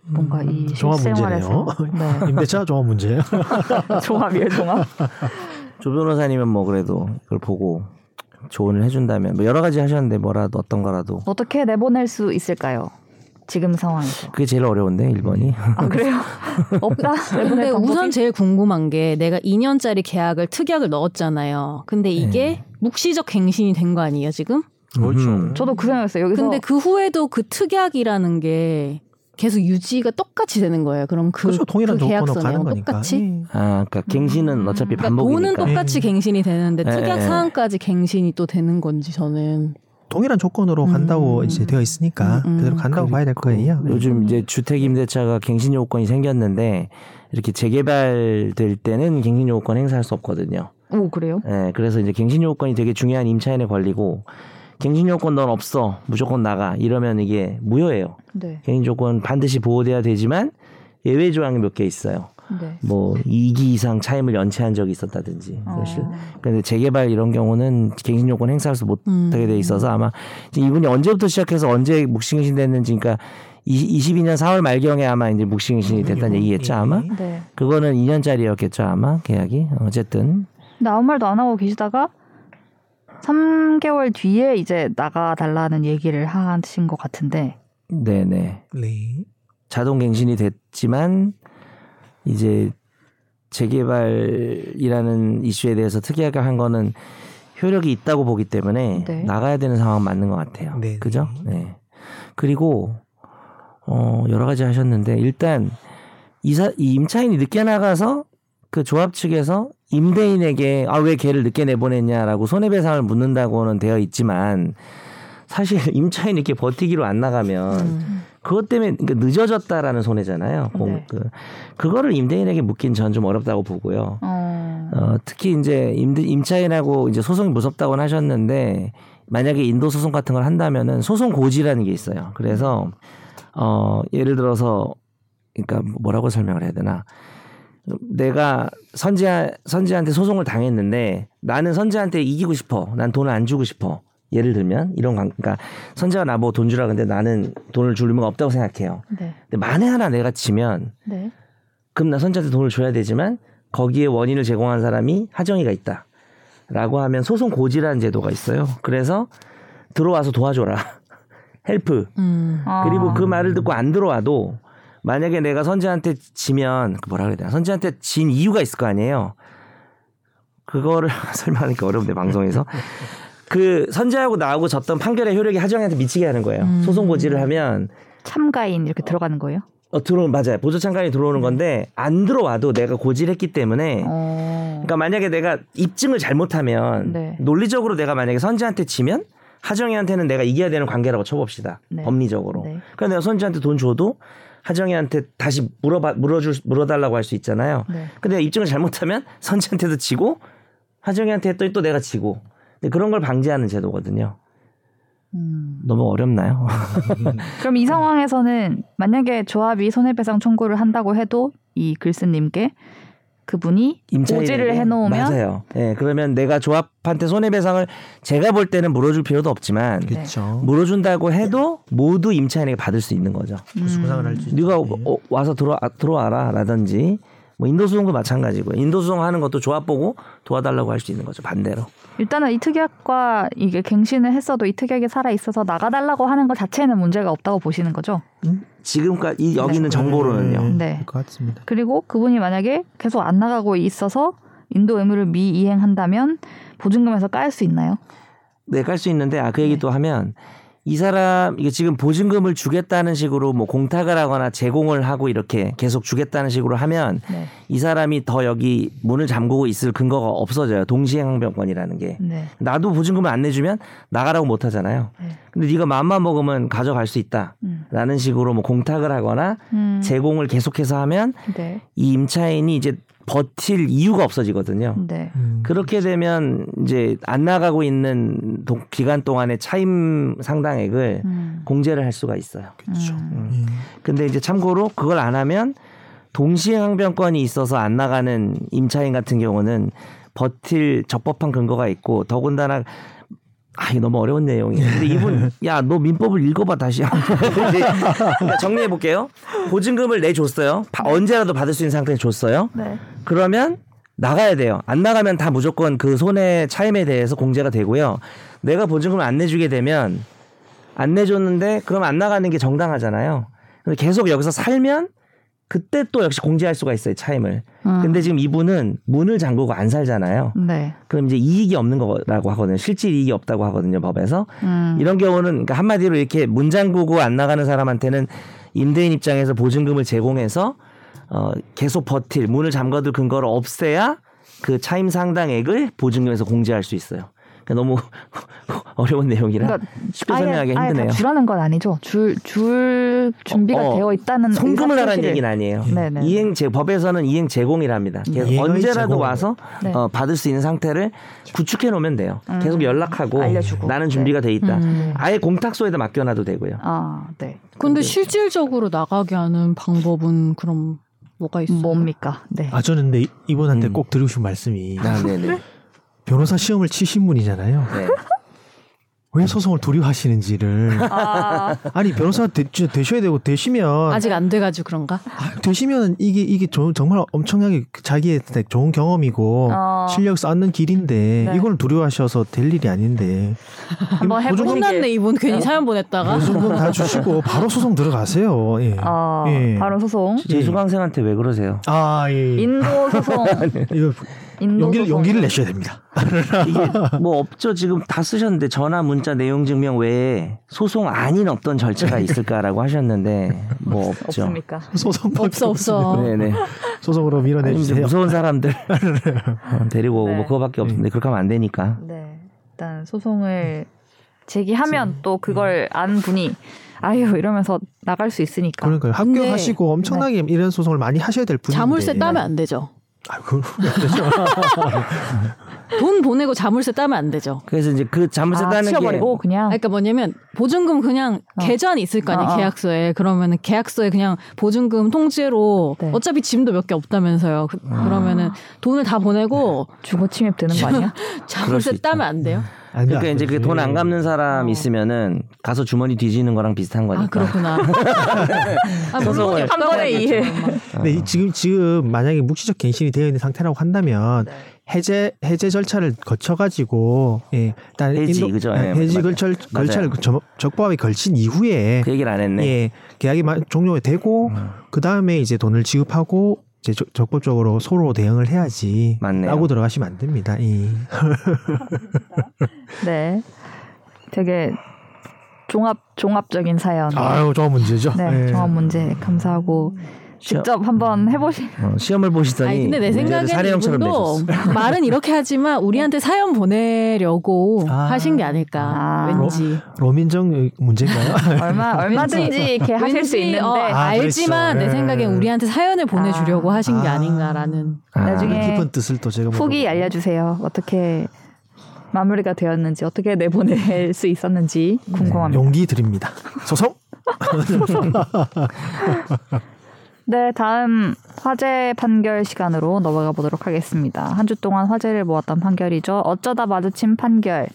뭔가 이 음, 종합 실생활에서 문제네요. 네. 임대차 종합 문제예요. 종합이에요, 종합. 조 변호사님은 뭐 그래도 그걸 보고 조언을 해준다면 뭐 여러 가지 하셨는데 뭐라도 어떤 거라도 어떻게 내보낼 수 있을까요? 지금 상황에서. 그게 제일 어려운데 1번이 아 그래요? 없다. 근데 방법이? 우선 제일 궁금한 게 내가 2년짜리 계약을 특약을 넣었잖아요. 근데 이게 묵시적 갱신이 된 거 아니에요, 지금? 그렇죠. 음. 저도 그 생각했어요. 여기서 근데 그 후에도 그 특약이라는 게 계속 유지가 똑같이 되는 거예요. 그럼 그, 그렇죠. 동일한 그 가는 거니까. 똑같이? 예. 아 그러니까 갱신은 음. 어차피 그러니까 돈은 반복이니까 똑같이 갱신이 되는데 예, 특약 예. 사항까지 갱신이 또 되는 건지 저는 동일한 조건으로 음. 간다고 이제 되어 있으니까 음, 음. 그대로 간다고 봐야 될 거예요. 요즘 이제 주택 임대차가 갱신 요건이 생겼는데 이렇게 재개발될 때는 갱신 요건 행사할 수 없거든요. 오 그래요? 예, 그래서 이제 갱신 요건이 되게 중요한 임차인의 권리고 갱신 요건 넌 없어 무조건 나가 이러면 이게 무효예요. 네. 갱신 조건 반드시 보호돼야 되지만 예외 조항이 몇 개 있어요. 네. 뭐 2기 이상 차임을 연체한 적이 있었다든지. 어. 사실. 근데 재개발 이런 경우는 갱신 요건 행사할 수 못하게 음. 돼 있어서 아마 이분이 언제부터 시작해서 언제 묵시갱신 됐는지 그러니까 22년 4월 말경에 아마 이제 묵시갱신이 됐다는 얘기겠죠 아마. 네. 그거는 2년짜리였겠죠 아마 계약이. 어쨌든 근데 아무 말도 안 하고 계시다가 3개월 뒤에 이제 나가 달라는 얘기를 하신 것 같은데. 네네. 네. 자동 갱신이 됐지만 이제 재개발이라는 이슈에 대해서 특이하게 한 거는 효력이 있다고 보기 때문에 네. 나가야 되는 상황 맞는 것 같아요. 네, 그죠? 네. 네. 그리고 어 여러 가지 하셨는데 일단 이사 이 임차인이 늦게 나가서 그 조합 측에서 임대인에게 아 왜 걔를 늦게 내보냈냐라고 손해배상을 묻는다고는 되어 있지만 사실 임차인이 이렇게 버티기로 안 나가면 음. 그것 때문에 그러니까 늦어졌다라는 손해잖아요. 공- 네. 그, 그거를 임대인에게 묻긴 전 좀 어렵다고 보고요. 어. 어, 특히 이제 임대, 임차인하고 이제 소송이 무섭다고는 하셨는데 만약에 인도 소송 같은 걸 한다면은 소송 고지라는 게 있어요. 그래서 어, 예를 들어서 그러니까 뭐라고 설명을 해야 되나? 내가 선지한 선지한테 소송을 당했는데 나는 선지한테 이기고 싶어. 난 돈을 안 주고 싶어. 예를 들면 이런 관, 그러니까 선재가 나보고 돈 주라 근데 나는 돈을 줄 의무가 없다고 생각해요. 네. 근데 만에 하나 내가 지면 네. 그럼 나 선재한테 돈을 줘야 되지만 거기에 원인을 제공한 사람이 하정이가 있다. 라고 하면 소송 고지라는 제도가 있어요. 그래서 들어와서 도와줘라. help. 음. 아. 그리고 그 말을 듣고 안 들어와도 만약에 내가 선재한테 지면 그 뭐라 그래야 되나 선재한테 진 이유가 있을 거 아니에요. 그거를 설명하니까 어려운데 방송에서 그 선재하고 나하고 졌던 판결의 효력이 하정이한테 미치게 하는 거예요. 음. 소송 고지를 하면 참가인 이렇게 들어가는 거예요? 어 들어 맞아요 보조 참관이 들어오는 건데 안 들어와도 내가 고지를 했기 때문에 어. 그러니까 만약에 내가 입증을 잘못하면 네. 논리적으로 내가 만약에 선재한테 지면 하정이한테는 내가 이겨야 되는 관계라고 쳐봅시다 네. 법리적으로. 네. 그러니까 내가 선재한테 돈 줘도 하정이한테 다시 물어봐 물어줄 물어달라고 할 수 있잖아요. 네. 근데 내가 입증을 잘못하면 선재한테도 지고 하정이한테 했더니 또 내가 지고. 근데 그런 걸 방지하는 제도거든요. 음. 너무 어렵나요? 그럼 이 상황에서는 만약에 조합이 손해배상 청구를 한다고 해도 이 글쓴님께 그분이 임차인에게? 고지를 해놓으면 맞아요. 예, 그러면 내가 조합한테 손해배상을 제가 볼 때는 물어줄 필요도 없지만 그렇죠. 물어준다고 해도 모두 임차인에게 받을 수 있는 거죠. 그래서 보상을 할수 있죠. 네가 네. 어, 와서 들어 들어와라라든지 뭐 인도수송도 마찬가지고 인도수송 하는 것도 조합 보고 도와달라고 할 수 있는 거죠 반대로. 일단은 이 특약과 이게 갱신을 했어도 이 특약이 살아 있어서 나가달라고 하는 것 자체는 문제가 없다고 보시는 거죠. 지금까지 이 여기 있는 정보로는요. 네. 그럴 것 같습니다. 그리고 그분이 만약에 계속 안 나가고 있어서 인도 의무를 미이행한다면 보증금에서 깔 수 있나요? 네, 깔 수 있는데 아그 얘기 또 하면 이 사람 이게 지금 보증금을 주겠다는 식으로 뭐 공탁을 하거나 제공을 하고 이렇게 계속 주겠다는 식으로 하면 네. 이 사람이 더 여기 문을 잠그고 있을 근거가 없어져요. 동시행항변권이라는 게. 네. 나도 보증금을 안 내주면 나가라고 못 하잖아요. 네. 근데 네가 마음만 먹으면 가져갈 수 있다. 음. 라는 식으로 뭐 공탁을 하거나 음. 제공을 계속해서 하면 네. 이 임차인이 이제 버틸 이유가 없어지거든요. 네. 음. 그렇게 되면 이제 안 나가고 있는 도- 기간 동안의 차임 상당액을 음. 공제를 할 수가 있어요. 그렇죠. 음. 음. 근데 이제 참고로 그걸 안 하면 동시행 항변권이 있어서 안 나가는 임차인 같은 경우는 버틸 적법한 근거가 있고 더군다나 아 이거 너무 어려운 내용이에요. 근데 이분 야 너 민법을 읽어봐 다시. 이제 그러니까 정리해 볼게요. 보증금을 내줬어요. 바- 언제라도 받을 수 있는 상태에 줬어요. 네. 그러면 나가야 돼요. 안 나가면 다 무조건 그 손해 차임에 대해서 공제가 되고요. 내가 보증금을 안 내주게 되면 안 내줬는데 그럼 안 나가는 게 정당하잖아요. 근데 계속 여기서 살면 그때 또 역시 공제할 수가 있어요 차임을. 음. 근데 지금 이분은 문을 잠그고 안 살잖아요. 네. 그럼 이제 이익이 없는 거라고 하거든요. 실질 이익이 없다고 하거든요 법에서. 음. 이런 경우는 그러니까 한마디로 이렇게 문 잠그고 안 나가는 사람한테는 임대인 입장에서 보증금을 제공해서 어 계속 버틸 문을 잠가둘 근거를 없애야 그 차임 상당액을 보증금에서 공제할 수 있어요. 그러니까 너무 어려운 내용이라 그러니까 쉽게 아예, 설명하기 아예 힘드네요. 다 주라는 건 아니죠. 줄, 줄 준비가 어, 어. 되어 있다는 송금을 하라는 얘기는 아니에요. 네네. 이행 제 법에서는 이행 제공이랍니다. 계속 이행의 언제라도 제공. 와서 네. 어, 받을 수 있는 상태를 구축해 놓으면 돼요. 음. 계속 연락하고 알려주고. 나는 네. 준비가 돼 있다. 음. 아예 공탁소에다 맡겨놔도 되고요. 아, 네. 근데 실질적으로 나가게 하는 방법은 그럼 뭐가 있어요? 뭡니까? 네. 아 저는 근데 이- 이분한테 음. 꼭 드리고 싶은 말씀이 아, 네네. 변호사 시험을 치신 분이잖아요. 네. 왜 소송을 두려워하시는지를 아, 아니 변호사 되, 되셔야 되고 되시면 아직 안 돼가지고 그런가? 아, 되시면 이게 이게 조- 정말 엄청나게 자기한테 좋은 경험이고 어. 실력 쌓는 길인데 네. 이걸 두려워하셔서 될 일이 아닌데 한번 해보시게. 혼났네 이분 괜히 사연 보냈다가. 보증금 다 주시고 바로 소송 들어가세요. 예. 어, 예. 바로 소송. 제 수강생한테 왜 그러세요? 아 예. 인도 소송. 이거 용기를 소송. 용기를 내셔야 됩니다. 이게 뭐 없죠. 지금 다 쓰셨는데 전화, 문자, 내용 증명 외에 소송 아닌 어떤 절차가 있을까라고 하셨는데 뭐 없죠. 없습니까? 소송 없어 없어. 네네. 소송으로 밀어내 주세요. 무서운 사람들 어, 데리고 오고 네. 뭐 그거밖에 없는데 그렇게 하면 안 되니까. 네. 일단 소송을 제기하면 또 그걸 안 분이 아유 이러면서 나갈 수 있으니까. 그러니까요. 근데- 합격하시고 엄청나게 이런 소송을 많이 하셔야 될 분인데. 자물쇠 따면 안 되죠. 아, 그건 돈 보내고 자물쇠 따면 안 되죠. 그래서 이제 그 자물쇠 아, 따는 게 치워버리고 그냥 그러니까 뭐냐면 보증금 그냥 어. 계좌는 있을 거 아니에요 어, 어. 계약서에 그러면은 계약서에 그냥 보증금 통째로 네. 어차피 짐도 몇 개 없다면서요 그, 그러면은 돈을 다 보내고 주거 침입 되는 거 아니야? 자물쇠. 따면 안 돼요? 아니, 그러니까 이제 그 돈 안 갚는 사람 어. 있으면은 가서 주머니 뒤지는 거랑 비슷한 거니까. 아 그렇구나. 아, 물론이 한 번에 이해. 근데 이- 지금 지금 만약에 묵시적 갱신이 되어 있는 상태라고 한다면 네. 해제 해제 절차를 거쳐 가지고 예, 일단 해지, 인도- 그죠? 예, 예, 해지. 걸차를 저- 적법하게 걸친 이후에 그 얘기를 안 했네. 예, 계약이 마- 종료가 되고 음. 그 다음에 이제 돈을 지급하고 이제 적- 적법적으로 서로 대응을 해야지. 맞네요. 라고 들어가시면 안 됩니다. 예. 네. 되게 종합 종합적인 사연. 아유, 좋은 문제죠. 네, 예. 종합 문제 감사하고 직접 한번 해보시. 어, 시험을 보시더니 아니 근데 내 생각에는 이분도. 말은 이렇게 하지만 우리한테 사연 보내려고 아. 하신 게 아닐까 아. 왠지 로 민정 문제인가요? 얼마 얼마든지 이렇게 하실 수 왠지, 있는데 어, 아, 알지만 그렇죠. 내 예. 생각엔 우리한테 사연을 보내주려고 아. 하신 게 아. 아닌가라는 아, 나중에 깊은 뜻을 또 제가 후기 물어보고. 알려주세요. 어떻게 마무리가 되었는지 어떻게 내보낼 수 있었는지 궁금합니다. 용기 드립니다. 소송. 네, 다음 화재 판결 시간으로 넘어가 보도록 하겠습니다. 한 주 동안 화제를 모았던 판결이죠. 어쩌다 마주친 판결.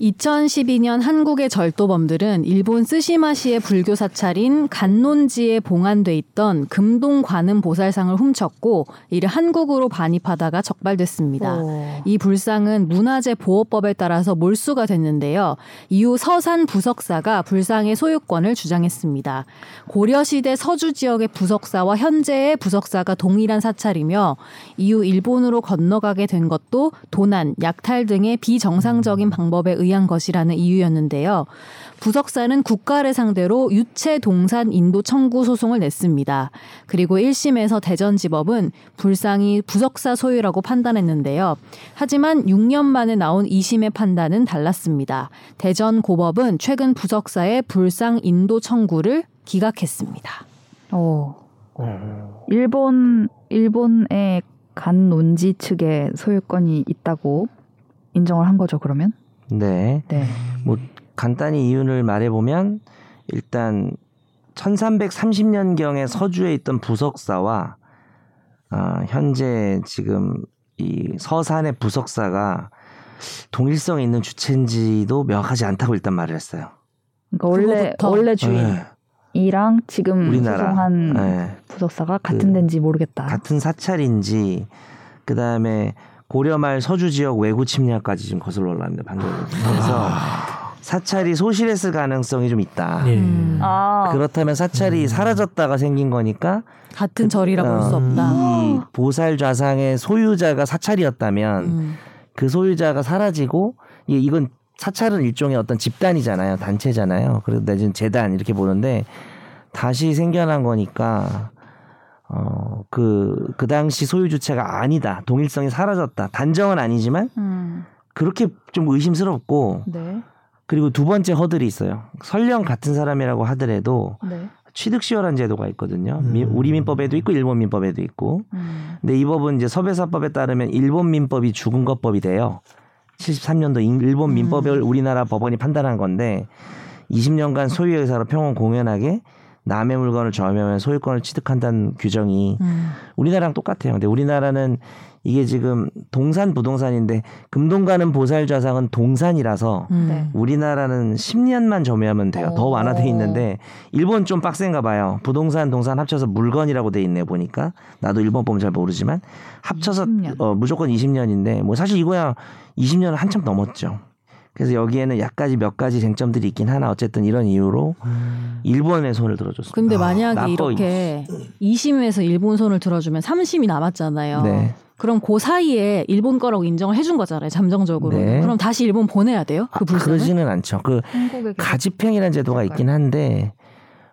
2012년 한국의 절도범들은 일본 스시마시의 불교 사찰인 간논지에 봉안돼 있던 금동 관음 보살상을 훔쳤고 이를 한국으로 반입하다가 적발됐습니다. 오. 이 불상은 문화재 보호법에 따라서 몰수가 됐는데요. 이후 서산 부석사가 불상의 소유권을 주장했습니다. 고려시대 서주 지역의 부석사와 현재의 부석사가 동일한 사찰이며 이후 일본으로 건너가게 된 것도 도난, 약탈 등의 비정상적인 방법에 의한 것이라는 이유였는데요. 부석사는 국가를 상대로 유체 동산 인도 청구 소송을 냈습니다. 그리고 1심에서 대전지법은 불상이 부석사 소유라고 판단했는데요. 하지만 6년 만에 나온 2심의 판단은 달랐습니다. 대전 고법은 최근 부석사의 불상 인도 청구를 기각했습니다. 오. 어. 일본 일본의 간 논지 측에 소유권이 있다고 인정을 한 거죠. 그러면? 네. 네. 뭐 간단히 이유를 말해보면 일단 1330년 경에 서주에 있던 부석사와 아, 현재 지금 이 서산의 부석사가 동일성이 있는 주체인지도 명확하지 않다고 일단 말을 했어요. 그러니까 원래 그거부터. 원래 주인이랑 네, 지금 우리나라 소송한 네, 부석사가 같은 데인지 모르겠다. 같은 사찰인지 그 다음에 고려말 서주 지역 외구 침략까지 지금 거슬러 올라갑니다 판결이. 그래서 사찰이 소실했을 가능성이 좀 있다. 예. 음. 아, 그렇다면 사찰이 사라졌다가 생긴 거니까 같은 절이라 볼수 어, 없다. 이 보살 좌상의 소유자가 사찰이었다면 음. 그 소유자가 사라지고 이- 이건 사찰은 일종의 어떤 집단이잖아요, 단체잖아요. 그래서 내지는 재단 이렇게 보는데 다시 생겨난 거니까 어그그 그 당시 소유 주체가 아니다, 동일성이 사라졌다. 단정은 아니지만 음, 그렇게 좀 의심스럽고 네, 그리고 두 번째 허들이 있어요. 설령 같은 사람이라고 하더라도 네. 취득시효란 제도가 있거든요. 음. 미- 우리 민법에도 있고 일본 민법에도 있고. 음, 근데 이 법은 이제 서배사법에 따르면 일본 민법이 죽은 것법이 돼요. 73년도 일본 민법을 우리나라 법원이 판단한 건데 20년간 소유의 의사로 평온 공연하게 남의 물건을 점유하면 소유권을 취득한다는 규정이 음. 우리나라랑 똑같아요. 근데 우리나라는 이게 지금 동산 부동산인데 금동가는 보살 좌상은 동산이라서 음. 네. 우리나라는 10년만 점유하면 돼요. 더 오. 완화돼 있는데 일본 좀 빡센가 봐요. 부동산 동산 합쳐서 물건이라고 돼 있네 보니까 나도 일본 법은 잘 모르지만 합쳐서 20년. 어, 무조건 20년인데 뭐 사실 이거야 20년은 한참 넘었죠. 그래서 여기에는 약가지 몇 가지 쟁점들이 있긴 하나 어쨌든 이런 이유로 음. 일본의 손을 들어줬습니다. 근데 아, 만약에 나빠, 이렇게 2심에서 일본 손을 들어주면 3심이 남았잖아요. 네. 그럼 그 사이에 일본 거라고 인정을 해준 거잖아요. 잠정적으로. 네. 그럼 다시 일본 보내야 돼요? 그 아, 불상을? 그러지는 않죠. 그 가집행이라는 제도가 있긴 한데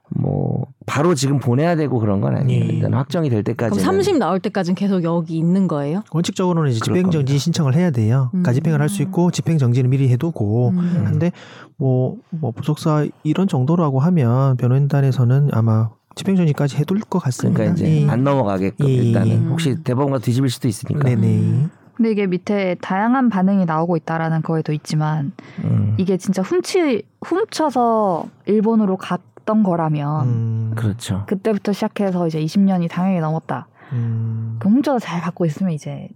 뭐 바로 지금 보내야 되고 그런 건 아니에요. 예. 일단 확정이 될 그럼 때까지는 3심 나올 때까지는 계속 여기 있는 거예요? 원칙적으로는 이제 집행 정지 겁니다. 신청을 해야 돼요. 음. 가집행을 할 수 있고 집행 정지는 미리 해두고 음. 한데 뭐, 뭐 부속사 이런 정도라고 하면 변호인단에서는 아마 집행정지까지 해둘 것 같습니다. 그러니까 이제 예. 안 넘어가게끔 예. 일단은 혹시 대법원과 뒤집을 수도 있으니까. 네네. 근데 이게 밑에 다양한 반응이 나오고 있다라는 거에도 있지만 음, 이게 진짜 훔치 훔쳐서 일본으로 갔 던 거라면 음, 아, 그렇죠. 그때부터 시작해서 이제 20년이 당연히 넘었다. 음, 그 훔쳐서 잘 갖고 있으면 이제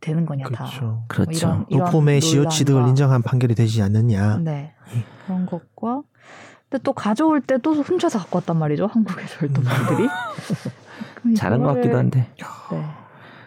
되는 거냐 다. 그렇죠. 그렇죠. 뭐 이런- 시효 취득을 논란과 인정한 판결이 되지 않느냐. 네 그런 것과 근데 또 가져올 때 또 훔쳐서 갖고 왔단 말이죠 한국의 절도범들이 그럼 잘한 것 같기도 한데. 네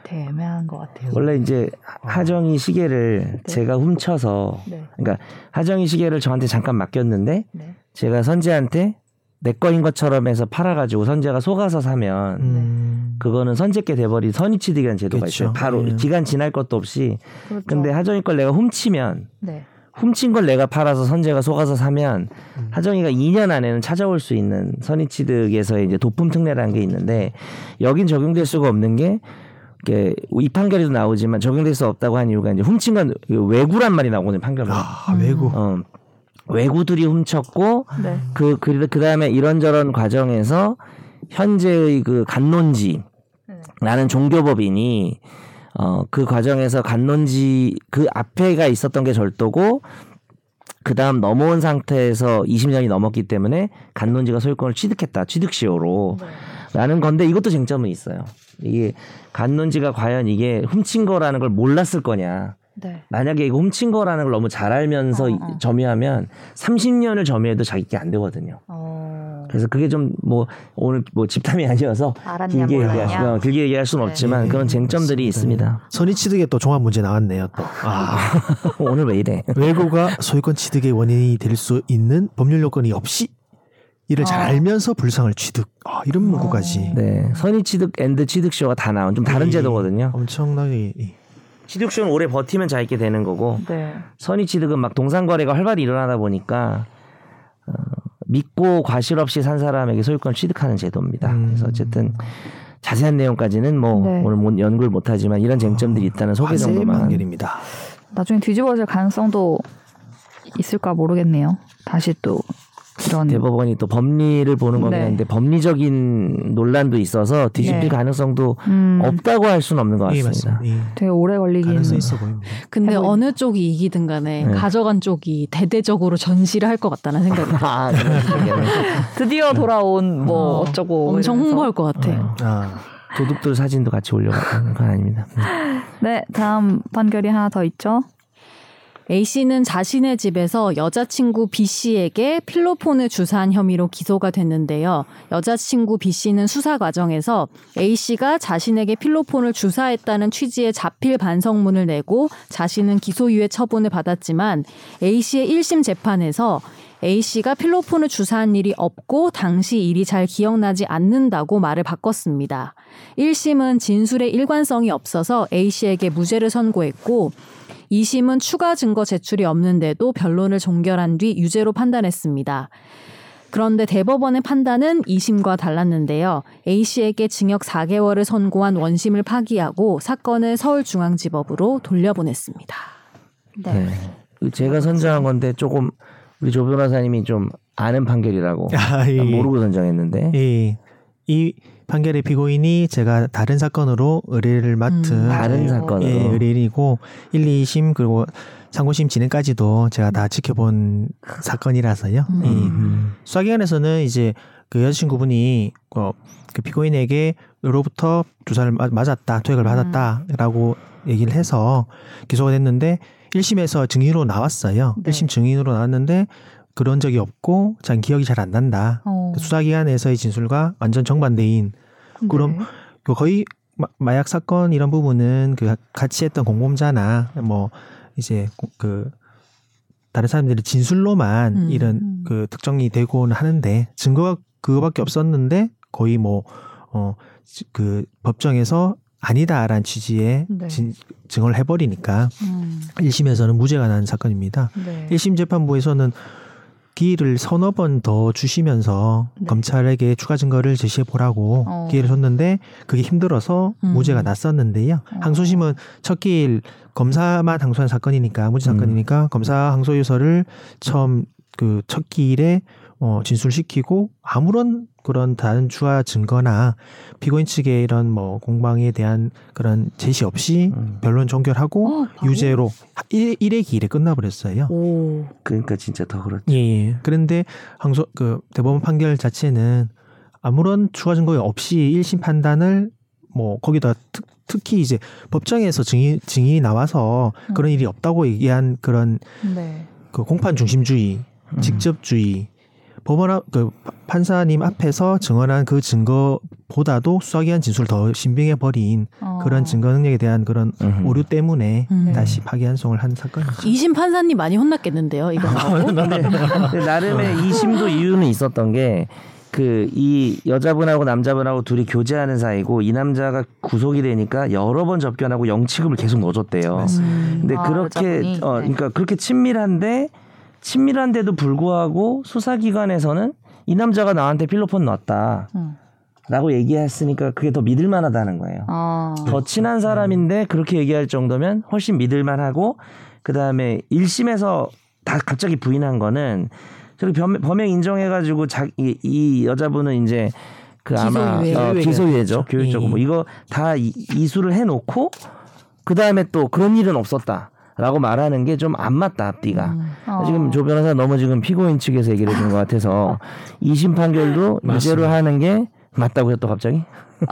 되게 애매한 것 같아요. 원래 이제 하정이 시계를 네. 제가 훔쳐서 네, 그러니까 하정이 시계를 저한테 잠깐 맡겼는데 네, 제가 선재한테 내 거인 것처럼 해서 팔아가지고 선재가 속아서 사면 음, 그거는 선재께 돼버린 선의취득이라는 제도가 그쵸. 있어요. 바로 예. 기간 지날 것도 없이. 그렇죠. 근데 하정이 걸 내가 훔치면 네, 훔친 걸 내가 팔아서 선재가 속아서 사면 음. 하정이가 2년 안에는 찾아올 수 있는 선의취득에서 이제 도품 특례라는 게 있는데 여긴 적용될 수가 없는 게 이게 이 판결에도 나오지만 적용될 수 없다고 한 이유가 이제 훔친 건 외구란 말이 나오거든요 판결로. 아 외국. 어, 외구들이 훔쳤고 네, 그 그 그다음에 이런저런 과정에서 현재의 그 간론지 네. 라는 종교법인이 어 그 과정에서 간론지 그 앞에가 있었던 게 절도고 그 다음 넘어온 상태에서 20년이 넘었기 때문에 간론지가 소유권을 취득했다 취득시효로 네. 라는 건데 이것도 쟁점은 있어요. 이게 간론지가 과연 이게 훔친 거라는 걸 몰랐을 거냐. 네. 만약에 이거 훔친 거라는 걸 너무 잘 알면서 어, 이- 어. 점유하면 30년을 점유해도 자기게 안 되거든요. 어, 그래서 그게 좀 뭐 오늘 뭐 집탐이 아니어서 알았냐 길게. 얘기할, 길게 얘기할 수는 네. 없지만 그런 쟁점들이 있습니다. 선의 취득에 또 종합 문제 나왔네요. 또 아, 오늘 왜 이래? 외고가 소유권 취득의 원인이 될 수 있는 법률 요건이 없이 이를 잘 어. 알면서 불상을 취득. 아, 이런 문구까지 네, 선의 취득 앤드 취득 쇼가 다 나온 좀 다른 이- 제도거든요. 엄청나게 이- 취득쇼는 오래 버티면 자 있게 되는 거고 네. 선의 취득은 막 동상 거래가 활발히 일어나다 보니까 어, 믿고 과실 없이 산 사람에게 소유권 을 취득하는 제도입니다. 음. 그래서 어쨌든 자세한 내용까지는 뭐 네. 오늘 못- 연구를 못하지만 이런 쟁점들이 있다는 소개 정도만 판결입니다. 나중에 뒤집어질 가능성도 있을까 모르겠네요. 다시 또 이런 대법원이 또 법리를 보는 거긴 네. 한데 법리적인 논란도 있어서 뒤집힐 네. 가능성도 음, 없다고 할 수는 없는 것 예, 같습니다. 맞습니다. 예. 되게 오래 걸리긴 가능성 있어 보입니다. 근데 해보니- 어느 쪽이 이기든 간에 네. 가져간 쪽이 대대적으로 전시를 할 것 같다는 생각이 들어요. 아, 그런. 드디어 돌아온 뭐 어, 어, 쩌고 엄청 홍보할 것 같아. 어, 아, 도둑들 사진도 같이 올려가는 건 아닙니다. 네, 다음 판결이 하나 더 있죠. A 씨는 자신의 집에서 여자친구 B 씨에게 필로폰을 주사한 혐의로 기소가 됐는데요. 여자친구 B 씨는 수사 과정에서 A 씨가 자신에게 필로폰을 주사했다는 취지의 자필 반성문을 내고 자신은 기소유예 처분을 받았지만 A 씨의 1심 재판에서 A 씨가 필로폰을 주사한 일이 없고 당시 일이 잘 기억나지 않는다고 말을 바꿨습니다. 1심은 진술의 일관성이 없어서 A 씨에게 무죄를 선고했고 2심은 추가 증거 제출이 없는데도 변론을 종결한 뒤 유죄로 판단했습니다. 그런데 대법원의 판단은 2심과 달랐는데요. A씨에게 징역 4개월을 선고한 원심을 파기하고 사건을 서울중앙지법으로 돌려보냈습니다. 네. 제가 선정한 건데 조금 우리 조 변호사님이 좀 아는 판결이라고 아, 예. 모르고 선정했는데 예. 이 판결의 피고인이 제가 다른 사건으로 의뢰를 맡은 음, 다른 사건으로 예, 의뢰인이고 1, 2심 그리고 상고심 진행까지도 제가 다 지켜본 사건이라서요. 음. 예. 음. 수사기관에서는 이제 그 여자친구분이 어, 그 피고인에게로부터 주사를 맞- 맞았다, 투약을 받았다라고 얘기를 해서 기소가 됐는데 1심에서 증인으로 나왔어요. 네. 1심 증인으로 나왔는데 그런 적이 없고 자 기억이 잘 안 난다. 어, 수사기관에서의 진술과 완전 정반대인 그럼 네. 그 거의 마- 마약 사건 이런 부분은 그 같이 했던 공범자나 뭐 이제 고- 그 다른 사람들의 진술로만 음, 이런 음. 그 특정이 되고는 하는데 증거가 그거밖에 없었는데 거의 뭐어그 법정에서 아니다라는 취지의 네. 진, 증언을 해버리니까 음, 1심에서는 무죄가 난 사건입니다. 네. 1심 재판부에서는 기회를 서너 번 더 주시면서 네. 검찰에게 추가 증거를 제시해 보라고 어. 기회를 줬는데 그게 힘들어서 음. 무죄가 났었는데요. 어. 항소심은 첫 기일 검사만 항소한 사건이니까 무죄 음. 사건이니까 검사 항소 유서를 처음 그 첫 기일에 어, 진술시키고 아무런 그런 다른 추가 증거나 피고인 측의 이런 뭐 공방에 대한 그런 제시 없이 음. 변론 종결하고 어? 유죄로 1, 일의 기일에 끝나버렸어요. 오. 그러니까 진짜 더 그렇죠. 예, 예. 그런데 항소 그 대법원 판결 자체는 아무런 추가 증거 없이 1심 판단을 뭐 거기다 특, 특히 이제 법정에서 증인 증인이 나와서 그런 일이 없다고 얘기한 그런 네. 그 공판 중심주의, 음. 직접주의 법원 앞, 그 판사님 앞에서 증언한 그 증거보다도 수사기관 진술을 더 신빙해 버린 어. 그런 증거 능력에 대한 그런 음. 오류 때문에 음. 다시 파기환송을 한 사건이죠. 이심 판사님 많이 혼났겠는데요. 이거. 근데, 근데 나름의 이심도 이유는 있었던 게 그 이 여자분하고 남자분하고 둘이 교제하는 사이고 이 남자가 구속이 되니까 여러 번 접견하고 영치금을 계속 넣어줬대요. 음. 근데 아, 그렇게 여자분이? 어 네. 그러니까 그렇게 친밀한데 친밀한데도 불구하고 수사기관에서는 이 남자가 나한테 필로폰 놨다라고 음. 얘기했으니까 그게 더 믿을만하다는 거예요. 아. 더 친한 사람인데 그렇게 얘기할 정도면 훨씬 믿을만하고 그 다음에 1심에서 다 갑자기 부인한 거는 저기 범, 범행 인정해가지고 자, 이, 이 여자분은 이제 그 아마 기소유예. 어, 기소유예죠. 교육적으로 뭐 예. 이거 다 이, 이수를 해놓고 그 다음에 또 그런 일은 없었다 라고 말하는 게 좀 안 맞다 앞뒤가. 음. 어. 지금 조 변호사 너무 지금 피고인 측에서 얘기를 해준 것 같아서 2심 판결도 유죄로 하는 게 맞다고요 또 갑자기?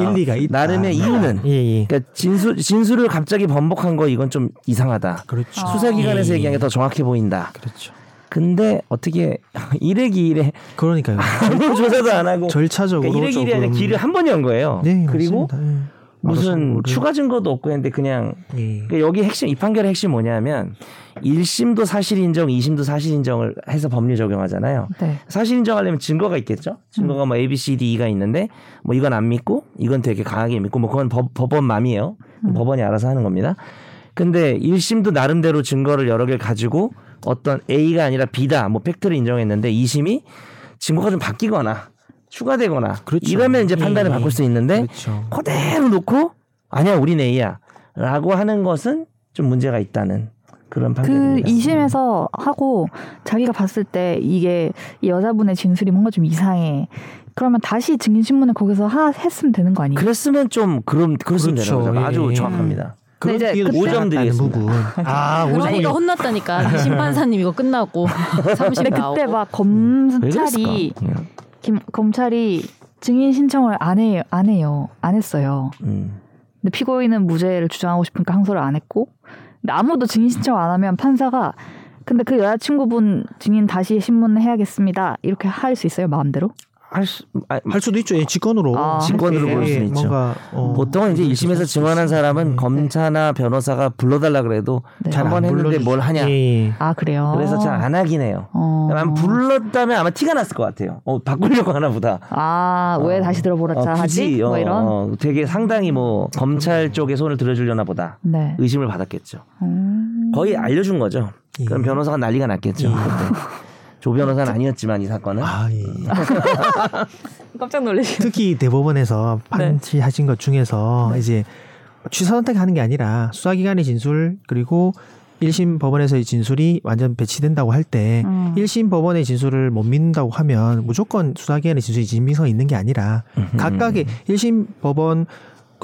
일리가 있다. 나름의 이유는 예, 예. 그러니까 진술 진술을 갑자기 번복한 거 이건 좀 이상하다. 그렇죠. 아. 수사기관에서 예, 예. 얘기한 게 더 정확해 보인다. 그렇죠. 근데 어떻게 일회기 일에 그러니까요. 전문 조사도 안 하고 절차적으로 그러니까 일회기 일에 길을 한 번이 연 거예요. 네, 그리고 맞습니다. 예. 무슨 추가 증거도 없고 했는데 그냥 예. 그러니까 여기 핵심 이 판결의 핵심 뭐냐면 1심도 사실 인정, 2심도 사실 인정을 해서 법률 적용하잖아요. 네. 사실 인정하려면 증거가 있겠죠. 증거가 뭐 A, B, C, D가 있는데 뭐 이건 안 믿고 이건 되게 강하게 믿고 뭐 그건 법, 법원 맘이에요. 법원이 알아서 하는 겁니다. 근데 1심도 나름대로 증거를 여러 개를 가지고 어떤 A가 아니라 B다 뭐 팩트를 인정했는데 2심이 증거가 좀 바뀌거나 추가되거나 그렇죠. 이러면 이제 판단을 예, 예. 바꿀 수 있는데 그렇죠. 그대로 놓고 아니야 우린 A야 라고 하는 것은 좀 문제가 있다는 그런 그. 2심에서 하고 자기가 봤을 때 이게 이 여자분의 진술이 뭔가 좀 이상해. 그러면 다시 증인 신문을 거기서 하, 했으면 되는 거 아니에요? 그랬으면 좀 그럼 그랬으면 그렇죠. 되는 거죠. 아주 예. 정확합니다. 그런 이제 기회가 그때- 오점 오점 드리겠습니다. 부분. 아, 오점 그러니까 혼났다니까. 이심 판사님 이거 끝나고 사무실 근데 나오고. 그때 막왜 검찰이? 김, 검찰이 증인 신청을 안 해요. 안 해요. 안 했어요. 음. 근데 피고인은 무죄를 주장하고 싶으니까 항소를 안 했고 근데 아무도 증인 신청 안 하면 판사가 근데 그 여자친구분 증인 다시 신문을 해야겠습니다. 이렇게 할 수 있어요 마음대로? 할 수, 아, 할 수도 있죠. 예, 직권으로. 아, 직권으로 예, 볼 수는 예, 있죠. 뭔가 어, 보통은 이제 1심에서 증언한 사람은 검사나 변호사가 불러달라 그래도 네. 잘한번안 했는데. 뭘 하냐. 예, 예. 아 그래요. 그래서 잘 안 하긴 해요. 어. 아마 불렀다면 아마 티가 났을 것 같아요. 어, 바꾸려고 하나 보다. 아왜 어. 다시 들어보라 어, 자 하지? 뭐 어, 이런. 어, 되게 상당히 뭐 검찰 쪽에 손을 들어주려나 보다. 네. 의심을 받았겠죠. 음. 거의 알려준 거죠. 예. 그럼 변호사가 난리가 났겠죠. 예. 조 변호사는 아니었지만 이 사건은 아, 예. 깜짝 놀라시. 특히 대법원에서 판치하신 것 중에서 이제 취사 선택하는 게 아니라 수사기관의 진술 그리고 1심 법원에서의 진술이 완전 배치된다고 할때 음. 1심 법원의 진술을 못 믿는다고 하면 무조건 수사기관의 진술이 진빙성이 있는 게 아니라 각각의 1심 법원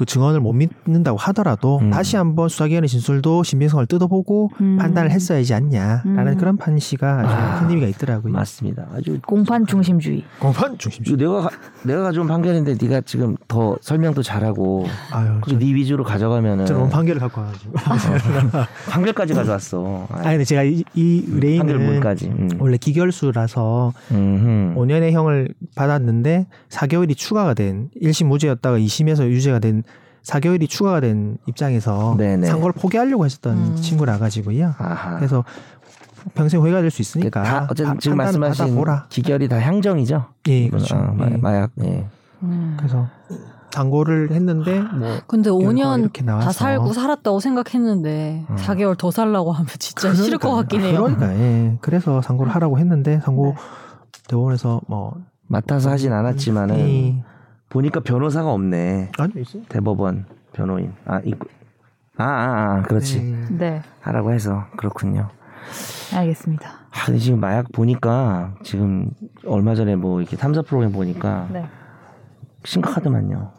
그 증언을 못 믿는다고 하더라도 음. 다시 한번 수사기관의 진술도 신빙성을 뜯어보고 음. 판단을 했어야지 않냐라는 음. 그런 판시가 아주 아. 큰 의미가 있더라고요. 맞습니다. 아주 공판 중심주의. 공판 중심주. 이거 내가 가- 내가 가져온 판결인데 네가 지금 더 설명도 잘하고 아유, 그리고 네 위주로 가져가면은 저는 판결을 갖고 와가지고. 판결까지 가져왔어. 아 근데 제가 이, 이 의뢰인은 문까지. 음. 원래 기결수라서 음흠. 5년의 형을 받았는데 4개월이 추가가 된 1심 무죄였다가 2심에서 유죄가 된 4개월이 추가가 된 입장에서 네네. 상고를 포기하려고 했었던 음. 친구라 가지고요. 아하. 그래서 평생 후회가 될 수 있으니까 다 어쨌든 파- 지금 말씀하신 받아보라. 기결이 다 향정이죠. 예, 그렇죠. 아, 마- 예. 마약. 예. 음. 그래서 상고를 했는데 뭐 근데 결과가 5년 이렇게 나와서. 다 살고 살았다고 생각했는데 음. 4개월 더 살라고 하면 진짜 싫을 것 같긴 해요. 그러니까 예. 그래서 상고를 하라고 했는데 상고 네. 대법원에서 뭐 맡아서 하진 않았지만은 예. 보니까 변호사가 없네. 아니 있어요. 대법원 변호인. 아 있고. 아, 아, 아 그렇지. 네. 네. 하라고 해서 그렇군요. 알겠습니다. 아, 근데 지금 마약 보니까 지금 얼마 전에 뭐 이렇게 탐사 프로그램 보니까 네. 심각하더만요.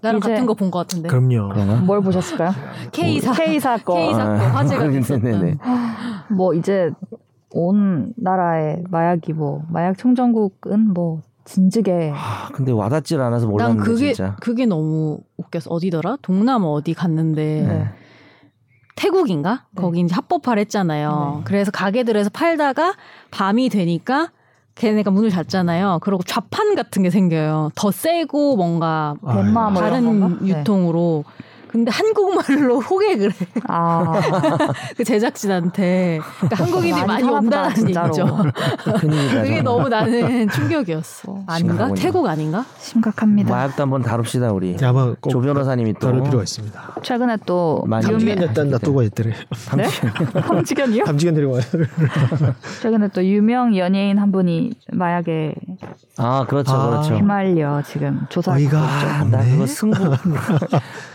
나랑 같은 거 본 것 같은데. 그럼요. 그런가? 뭘 보셨을까요? K 사 K 사건. K 사건 화제가 됐었던. 네네네. 뭐 이제 온 나라의 마약이 뭐 마약 청정국은 뭐 진즉에 아, 근데 와닿질 않아서 난 몰랐는데 그게 진짜. 그게 너무 웃겼어. 어디더라? 동남 어디 갔는데 네. 태국인가? 네. 거기 이제 합법화를 했잖아요. 네. 그래서 가게들에서 팔다가 밤이 되니까 걔네가 문을 닫잖아요. 그리고 좌판 같은 게 생겨요. 더 세고 뭔가 아, 덴마 뭐 다른? 네. 유통으로. 근데 한국말로 호객을 해. 아 그 제작진한테. 그러니까 한국인이 많이 온다는 진짜로. 얘기죠. 큰일이다. 그게. 너무 나는 충격이었어. 아닌가? 심각하군요. 태국 아닌가? 심각합니다. 마약도 한번 다룹시다 우리. 네, 아마 꼭조 변호사님이 또 다룰 필요가 있습니다. 최근에 또 탐지견 됐다는 놔두고 있더래. 네? 함지견이요? 탐지견 데리고 와요. 최근에 또 유명 연예인 한 분이 마약에 아 그렇죠 아. 그렇죠. 휘말려 지금 조사. 어이가 아, 나. 그거 승부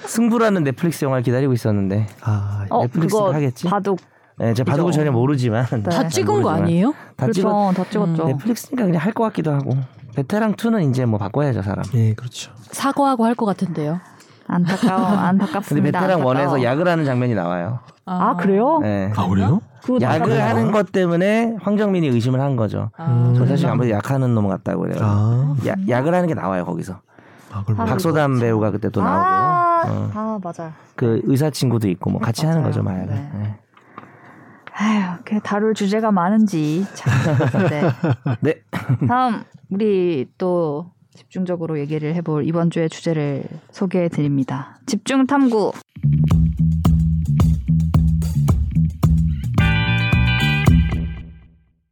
승부라 는 넷플릭스 영화를 기다리고 있었는데 아, 어 넷플릭스가 그거 하겠지? 바둑 네, 제가 바둑을 그죠. 전혀 모르지만 네. 다잘 찍은 거 모르지만. 아니에요? 다 그렇죠. 찍었 다 찍었죠. 음. 넷플릭스니까 그냥 할 것 같기도 하고 베테랑 2는 이제 뭐 바꿔야죠 사람. 예, 그렇죠. 사과하고 할 것 같은데요. 안타까워 근데 안타깝습니다. 베테랑 안타까워. 원에서 약을 하는 장면이 나와요. 아 그래요? 네. 아, 그래요? 약을 하는 것 때문에 황정민이 의심을 한 거죠. 아. 저 사실 아무래도 약하는 놈 같다고 그래요. 아, 야, 약을 하는 게 나와요 거기서. 아, 아, 박소담 배우가 그때 또 나오고 아, 어. 아 맞아. 그 의사 친구도 있고 뭐 같이 하는 맞아요. 거죠 마약을. 네. 네. 아휴, 그 다룰 주제가 많은지 참. 네. 네. 다음 우리 또 집중적으로 얘기를 해볼 이번 주의 주제를 소개해 드립니다. 집중 탐구.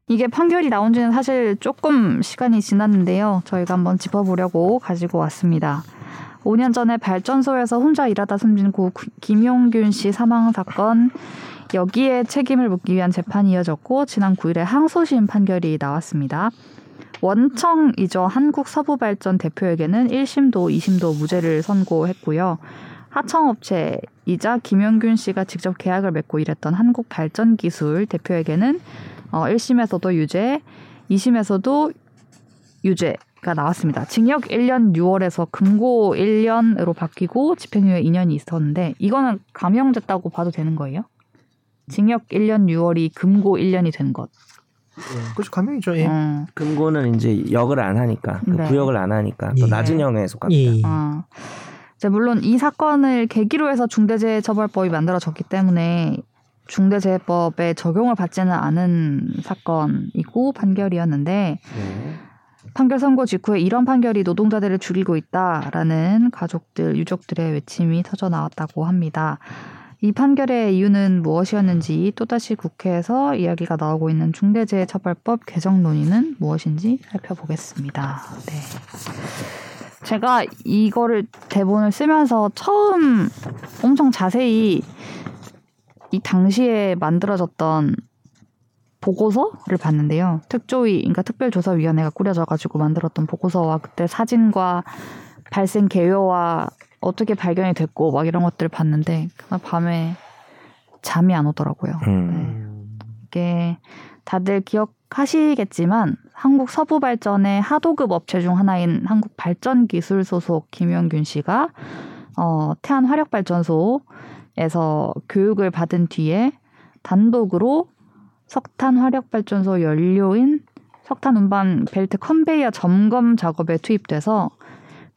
이게 판결이 나온 지는 사실 조금 시간이 지났는데요. 저희가 한번 짚어보려고 가지고 왔습니다. 5년 전에 발전소에서 혼자 일하다 숨진 고 김용균 씨 사망 사건 여기에 책임을 묻기 위한 재판이 이어졌고 지난 9일에 항소심 판결이 나왔습니다. 원청이죠. 한국서부발전 대표에게는 1심도 2심도 무죄를 선고했고요. 하청업체이자 김용균 씨가 직접 계약을 맺고 일했던 한국발전기술 대표에게는 어, 1심에서도 유죄, 2심에서도 유죄가 나왔습니다. 징역 1년 6월에서 금고 1년으로 바뀌고 집행유예 2년이 있었는데 이거는 감형됐다고 봐도 되는 거예요? 징역 1년 6월이 금고 1년이 된 것. 그렇죠. 감명이죠. 예. 어. 금고는 이제 역을 안 하니까 그 네. 구역을 안 하니까 또 예. 낮은 형에 속합니다. 예. 어. 이제 물론 이 사건을 계기로 해서 중대재해처벌법이 만들어졌기 때문에 중대재해법에 적용을 받지는 않은 사건이고 판결이었는데 네. 판결 선고 직후에 이런 판결이 노동자들을 죽이고 있다라는 가족들, 유족들의 외침이 터져 나왔다고 합니다. 이 판결의 이유는 무엇이었는지 또다시 국회에서 이야기가 나오고 있는 중대재해처벌법 개정 논의는 무엇인지 살펴보겠습니다. 네. 제가 이거를 대본을 쓰면서 처음 엄청 자세히 이 당시에 만들어졌던 보고서를 봤는데요. 특조위, 그러니까 특별조사위원회가 꾸려져가지고 만들었던 보고서와 그때 사진과 발생 개요와 어떻게 발견이 됐고 막 이런 것들을 봤는데 그날 밤에 잠이 안 오더라고요. 음. 네. 이게 다들 기억하시겠지만 한국 서부 발전의 하도급 업체 중 하나인 한국 발전 기술 소속 김영균 씨가 어, 태안 화력 발전소에서 교육을 받은 뒤에 단독으로 석탄 화력 발전소 연료인 석탄 운반 벨트 컨베이어 점검 작업에 투입돼서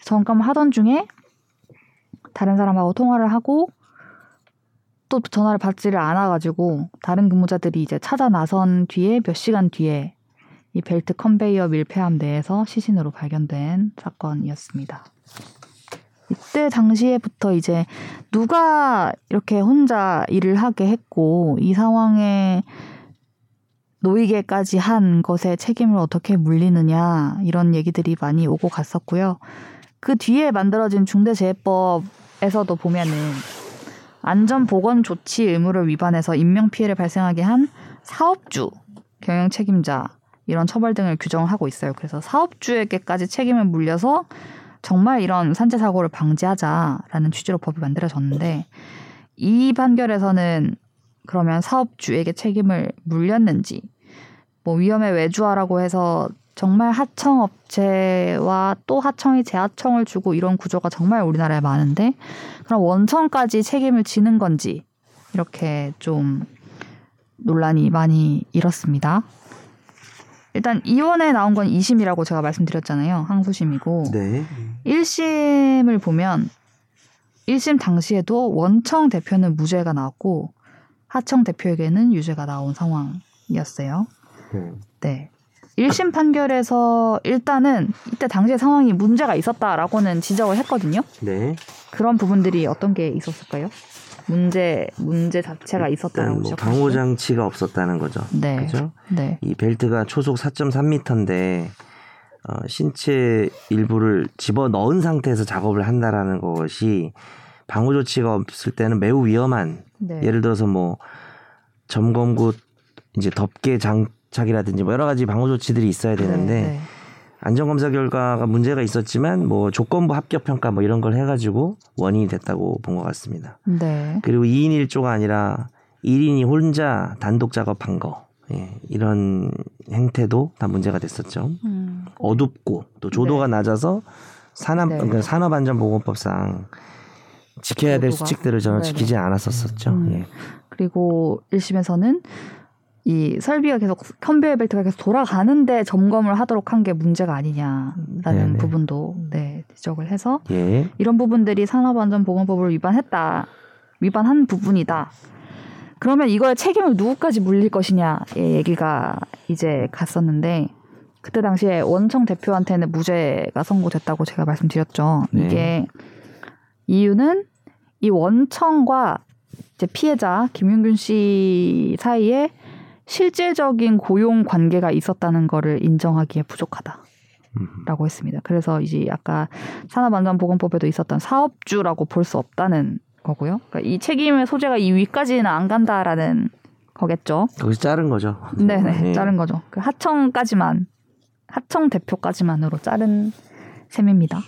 점검하던 중에 다른 사람하고 통화를 하고 또 전화를 받지를 않아가지고 다른 근무자들이 이제 찾아 나선 뒤에 몇 시간 뒤에 이 벨트 컨베이어 밀폐함 내에서 시신으로 발견된 사건이었습니다. 이때 당시에부터 이제 누가 이렇게 혼자 일을 하게 했고 이 상황에 놓이게까지 한 것에 책임을 어떻게 물리느냐 이런 얘기들이 많이 오고 갔었고요. 그 뒤에 만들어진 중대재해법에서도 보면은 안전보건 조치 의무를 위반해서 인명피해를 발생하게 한 사업주, 경영 책임자 이런 처벌 등을 규정하고 있어요. 그래서 사업주에게까지 책임을 물려서 정말 이런 산재 사고를 방지하자라는 취지로 법이 만들어졌는데 이 판결에서는 그러면 사업주에게 책임을 물렸는지 뭐 위험에 외주화라고 해서 정말 하청 업체와 또 하청이 재하청을 주고 이런 구조가 정말 우리나라에 많은데 그럼 원청까지 책임을 지는 건지 이렇게 좀 논란이 많이 일었습니다. 일단 이원에 나온 건 2심이라고 제가 말씀드렸잖아요. 항소심이고 네. 1심을 보면 1심 당시에도 원청 대표는 무죄가 나왔고 하청 대표에게는 유죄가 나온 상황이었어요. 음. 네. 1심 판결에서 일단은 이때 당시의 상황이 문제가 있었다라고는 지적을 했거든요. 네. 그런 부분들이 어떤 게 있었을까요? 문제 문제 자체가 있었다라고 일단 뭐. 방호 장치가 없었다는 거죠. 네. 그죠? 네. 이 벨트가 초속 4.3m인데 어, 신체 일부를 집어 넣은 상태에서 작업을 한다라는 것이 방호 조치가 없을 때는 매우 위험한 네. 예를 들어서 뭐 점검구 이제 덮개 장 착이라든지 뭐 여러 가지 방호 조치들이 있어야 되는데 네, 안전검사 결과가 문제가 있었지만 뭐 조건부 합격 평가 뭐 이런 걸 해가지고 원인이 됐다고 본 것 같습니다. 네. 네. 그리고 2인 1조가 아니라 1인이 혼자 단독 작업한 거 예, 이런 행태도 다 문제가 됐었죠. 음. 어둡고 또 조도가 낮아서 산업 네. 그러니까 산업안전보건법상 지켜야 될 조도가? 수칙들을 저는 네네. 지키지 않았었었죠. 음. 예. 그리고 1심에서는 이 설비가 계속 컨베이어 벨트가 계속 돌아가는데 점검을 하도록 한 게 문제가 아니냐라는 네네. 부분도 네, 지적을 해서 예. 이런 부분들이 산업안전보건법을 위반했다. 위반한 부분이다. 그러면 이거의 책임을 누구까지 물릴 것이냐 의 얘기가 이제 갔었는데 그때 당시에 원청 대표한테는 무죄가 선고됐다고 제가 말씀드렸죠. 네. 이게 이유는 이 원청과 이제 피해자 김윤균 씨 사이에 실질적인 고용 관계가 있었다는 거를 인정하기에 부족하다. 음. 라고 했습니다. 그래서 이제 아까 산업안전보건법에도 있었던 사업주라고 볼 수 없다는 거고요. 그러니까 이 책임의 소재가 이 위까지는 안 간다라는 거겠죠. 거기서 자른 거죠. 네네, 예. 자른 거죠. 그 하청까지만 하청 대표까지만으로 자른 셈입니다.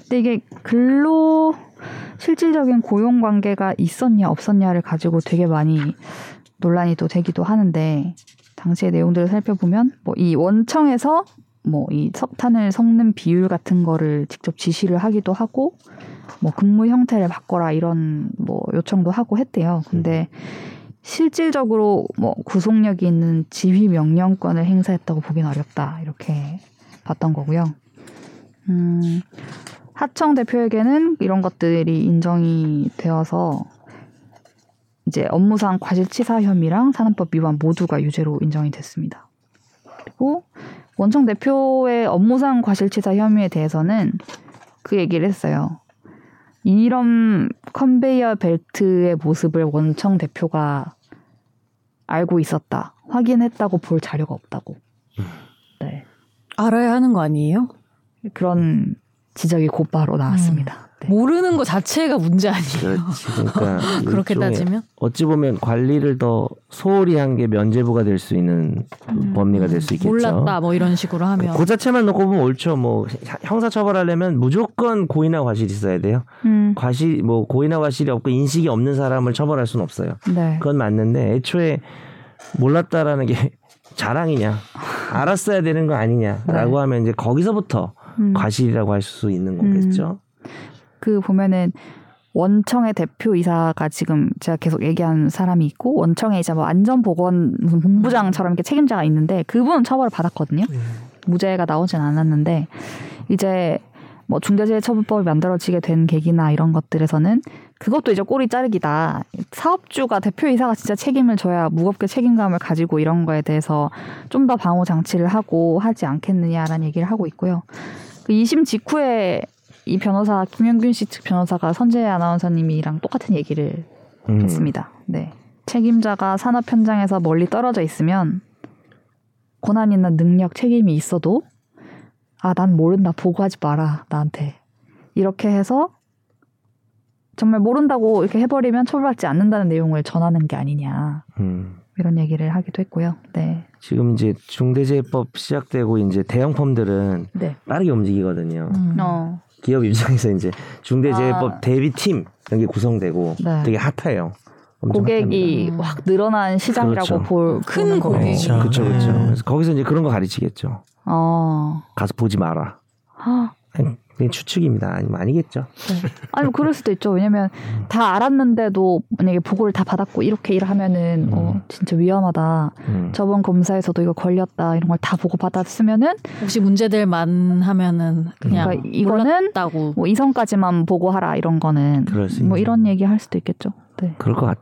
근데 이게 근로 실질적인 고용 관계가 있었냐 없었냐를 가지고 되게 많이 논란이 또 되기도 하는데 당시의 내용들을 살펴보면 뭐 이 원청에서 뭐 이 석탄을 섞는 비율 같은 거를 직접 지시를 하기도 하고 뭐 근무 형태를 바꿔라 이런 뭐 요청도 하고 했대요. 근데 실질적으로 뭐 구속력이 있는 지휘 명령권을 행사했다고 보긴 어렵다 이렇게 봤던 거고요. 음, 하청 대표에게는 이런 것들이 인정이 되어서 이제 업무상 과실치사 혐의랑 산업법 위반 모두가 유죄로 인정이 됐습니다. 그리고 원청 대표의 업무상 과실치사 혐의에 대해서는 그 얘기를 했어요. 이런 컨베이어 벨트의 모습을 원청 대표가 알고 있었다. 확인했다고 볼 자료가 없다고. 네. 알아야 하는 거 아니에요? 그런 지적이 곧바로 나왔습니다. 네. 모르는 거 자체가 문제 아니에요. 그렇지. 그러니까 그렇게 따지면 어찌 보면 관리를 더 소홀히 한 게 면제부가 될 수 있는 음. 법리가 될 수 있겠죠. 몰랐다 뭐 이런 식으로 하면 그 자체만 놓고 보면 옳죠. 뭐 형사 처벌하려면 무조건 고의나 과실이 있어야 돼요. 음, 과실 뭐 고의나 과실이 없고 인식이 없는 사람을 처벌할 수는 없어요. 네. 그건 맞는데 애초에 몰랐다라는 게 자랑이냐, 알았어야 되는 거 아니냐라고 네. 하면 이제 거기서부터 음, 과실이라고 할 수 있는 거겠죠. 그 보면은 원청의 대표이사가 지금 제가 계속 얘기한 사람이 있고 원청에 이제 뭐 안전보건 무슨 본부장처럼 이렇게 책임자가 있는데 그분은 처벌을 받았거든요. 무죄가 나오진 않았는데 이제 뭐 중대재해처벌법이 만들어지게 된 계기나 이런 것들에서는 그것도 이제 꼬리 자르기다. 사업주가 대표이사가 진짜 책임을 져야 무겁게 책임감을 가지고 이런 거에 대해서 좀 더 방호 장치를 하고 하지 않겠느냐라는 얘기를 하고 있고요. 그 2심 직후에 이 변호사 김영균 씨 측 변호사가 선재 아나운서님이랑 똑같은 얘기를 음. 했습니다. 네. 책임자가 산업 현장에서 멀리 떨어져 있으면 고난이나 능력, 책임이 있어도 아, 난 모른다. 보고하지 마라. 나한테. 이렇게 해서 정말 모른다고 이렇게 해버리면 처벌받지 않는다는 내용을 전하는 게 아니냐. 음. 이런 얘기를 하기도 했고요. 네. 지금 이제 중대재해법 시작되고 이제 대형 펌들은 네. 빠르게 움직이거든요. 음. 어. 기업 입장에서 이제 중대재해법 아. 대비팀 이런 게 구성되고 네. 되게 핫해요. 고객이 핫합니다. 확 늘어난 시장이라고 그렇죠. 볼큰 보는 고객. 거예요. 그렇죠. 그렇죠, 그렇죠. 네. 그래서 거기서 이제 그런 거 가르치겠죠. 어. 가서 보지 마라. 아, 그냥 추측입니다. 아니면 아니겠죠. 아니 뭐 그럴 수도 있죠. 왜냐면 다 알았는데도 만약에 보고를 다 받았고 이렇게 일하면은 어 음. 진짜 위험하다. 음. 저번 검사에서도 이거 걸렸다 이런 걸 다 보고 받았으면은 혹시 문제들만 하면은 그냥 그러니까 이거는 몰랐다고 뭐 이성까지만 보고하라 이런 거는 그럴 수 뭐. 이런 얘기 할 수도 있겠죠. 네. 그럴 것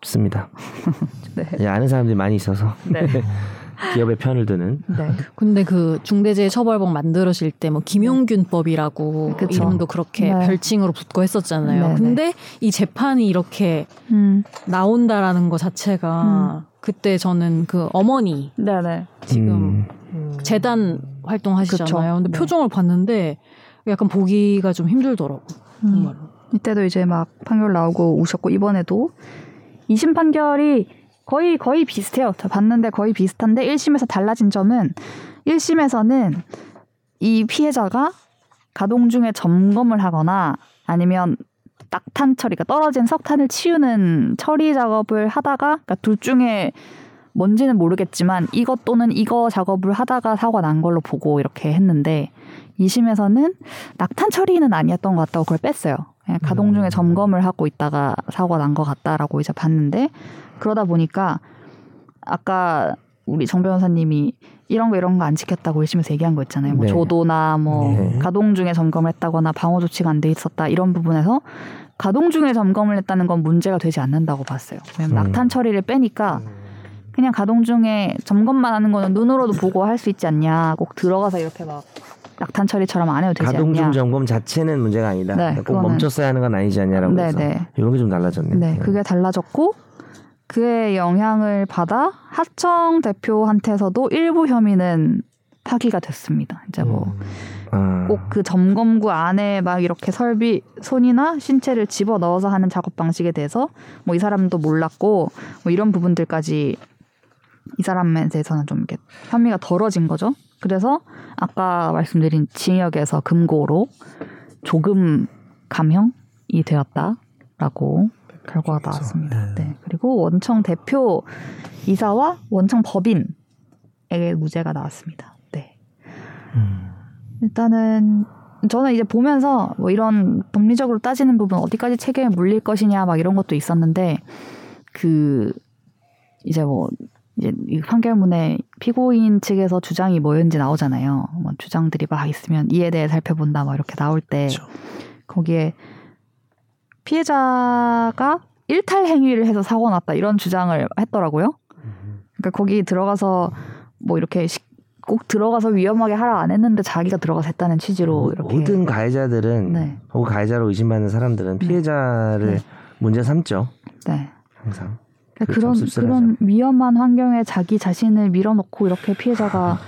같습니다. 네. 이제 아는 사람들이 많이 있어서 네. 기업의 편을 드는. 네. 근데 그 중대재해처벌법 만들어질 때 뭐 김용균법이라고 그쵸. 이름도 그렇게 네. 별칭으로 붙고 했었잖아요. 네, 근데 이 재판이 이렇게 음. 나온다라는 것 자체가 그때 저는 그 어머니 네네. 지금 음. 재단 활동하시잖아요. 그쵸. 근데 네. 표정을 봤는데 약간 보기가 좀 힘들더라고. 음. 정말로. 이때도 이제 막 판결 나오고 우셨고 이번에도 2심 판결이 거의 거의 비슷해요. 저 봤는데 거의 비슷한데 1심에서 달라진 점은 1심에서는 이 피해자가 가동 중에 점검을 하거나 아니면 낙탄 처리, 그러니까 떨어진 석탄을 치우는 처리 작업을 하다가 그러니까 둘 중에 뭔지는 모르겠지만 이것 또는 이거 작업을 하다가 사고가 난 걸로 보고 이렇게 했는데 2심에서는 낙탄 처리는 아니었던 것 같다고 그걸 뺐어요. 그냥 가동 중에 점검을 하고 있다가 사고가 난 것 같다라고 이제 봤는데 그러다 보니까 아까 우리 정 변호사님이 이런 거 이런 거 안 지켰다고 1심에서 얘기한 거 있잖아요. 뭐 네. 조도나 뭐 네. 가동 중에 점검을 했다거나 방어 조치가 안 돼 있었다 이런 부분에서 가동 중에 점검을 했다는 건 문제가 되지 않는다고 봤어요. 왜냐면 음. 낙탄 처리를 빼니까 그냥 가동 중에 점검만 하는 거는 눈으로도 보고 할 수 있지 않냐. 꼭 들어가서 이렇게 막 낙탄 처리처럼 안 해도 되지 가동 중 않냐. 점검 자체는 문제가 아니다. 네, 꼭 그거는- 멈췄어야 하는 건 아니지 않냐라고 네, 해서 네. 이런 게 좀 달라졌네. 네, 그게 달라졌고 그의 영향을 받아 하청 대표한테서도 일부 혐의는 파기가 됐습니다. 이제 뭐 아, 꼭그 점검구 안에 막 이렇게 설비 손이나 신체를 집어 넣어서 하는 작업 방식에 대해서 뭐 이 사람도 몰랐고 뭐 이런 부분들까지 이 사람에 대해서는 좀 이렇게 혐의가 덜어진 거죠. 그래서 아까 말씀드린 징역에서 금고로 조금 감형이 되었다라고 결과가 나왔습니다. 네. 그리고 원청 대표 이사와 원청 법인에게 무죄가 나왔습니다. 네. 음. 일단은 저는 이제 보면서 뭐 이런 법리적으로 따지는 부분 어디까지 책임에 물릴 것이냐 막 이런 것도 있었는데 그 이제 뭐 이제 이 판결문에 피고인 측에서 주장이 뭐였는지 나오잖아요. 뭐 주장들이 막 있으면 이에 대해 살펴본다 막 이렇게 나올 때 그렇죠. 거기에 피해자가 일탈 행위를 해서 사고 났다 이런 주장을 했더라고요. 그러니까 거기 들어가서 뭐 이렇게 시- 꼭 들어가서 위험하게 하라 안 했는데 자기가 들어가서 했다는 취지로 이렇게 모든 가해자들은 네. 혹은 가해자로 의심받는 사람들은 피해자를 네. 문제 삼죠. 네. 항상. 그러니까 그게 그런. 그런 위험한 환경에 자기 자신을 밀어넣고 이렇게 피해자가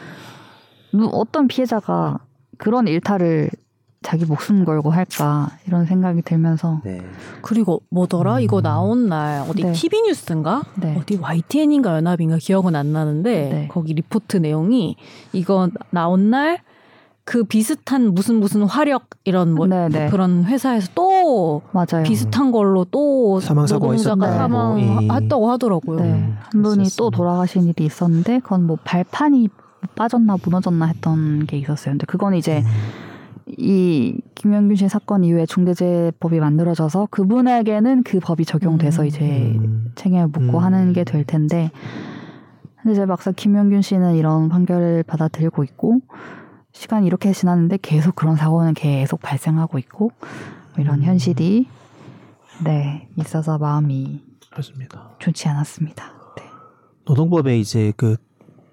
누- 어떤 피해자가 그런 일탈을 자기 목숨 걸고 할까 이런 생각이 들면서 네. 그리고 뭐더라? 이거 나온 날 어디 네. TV 뉴스인가? 네. 어디 YTN인가 연합인가 기억은 안 나는데 네. 거기 리포트 내용이 이거 나온 날 그 비슷한 무슨 무슨 화력 이런 뭐 네네 그런 회사에서 또 맞아요. 비슷한 걸로 또 사망 사고가 있었다고. 예. 사망했다고 하더라고요. 네. 음, 한 분이 또 그랬었습니다. 돌아가신 일이 있었는데 그건 뭐 발판이 빠졌나 무너졌나 했던 게 있었어요. 근데 그건 이제 이 김영균 씨 사건 이후에 중대재해법이 만들어져서 그분에게는 그 법이 적용돼서 음. 이제 음. 책임을 묻고 음. 하는 게 될 텐데 근데 이제 막상 김영균 씨는 이런 판결을 받아들이고 있고 시간이 이렇게 지났는데 계속 그런 사고는 계속 발생하고 있고 뭐 이런 음. 현실이 네 있어서 마음이 그렇습니다. 좋지 않았습니다. 네. 노동법에 이제 그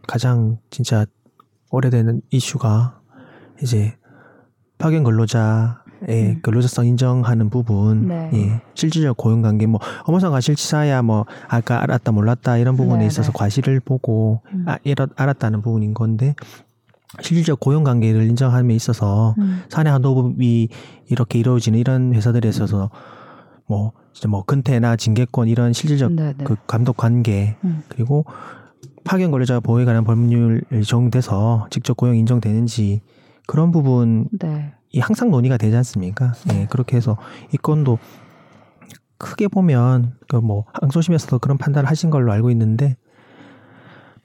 가장 진짜 오래되는 이슈가 이제 파견 근로자의 음. 근로자성 인정하는 부분, 네. 예, 실질적 고용 관계, 뭐 업무상 과실치사야 뭐 아까 알았다 몰랐다 이런 부분에 네, 있어서 네. 과실을 보고 음. 아, 이렇, 알았다는 부분인 건데 실질적 고용 관계를 인정함에 있어서 음. 사내 한도급이 이렇게 이루어지는 이런 회사들에 있어서 뭐 진짜 뭐 근태나 징계권 이런 실질적 네, 네. 그 감독 관계 음. 그리고 파견 근로자 보호에 관한 법률 적용돼서 직접 고용 인정되는지 그런 부분이 네. 항상 논의가 되지 않습니까? 예, 그렇게 해서 이 건도 크게 보면 그뭐 항소심에서도 그런 판단을 하신 걸로 알고 있는데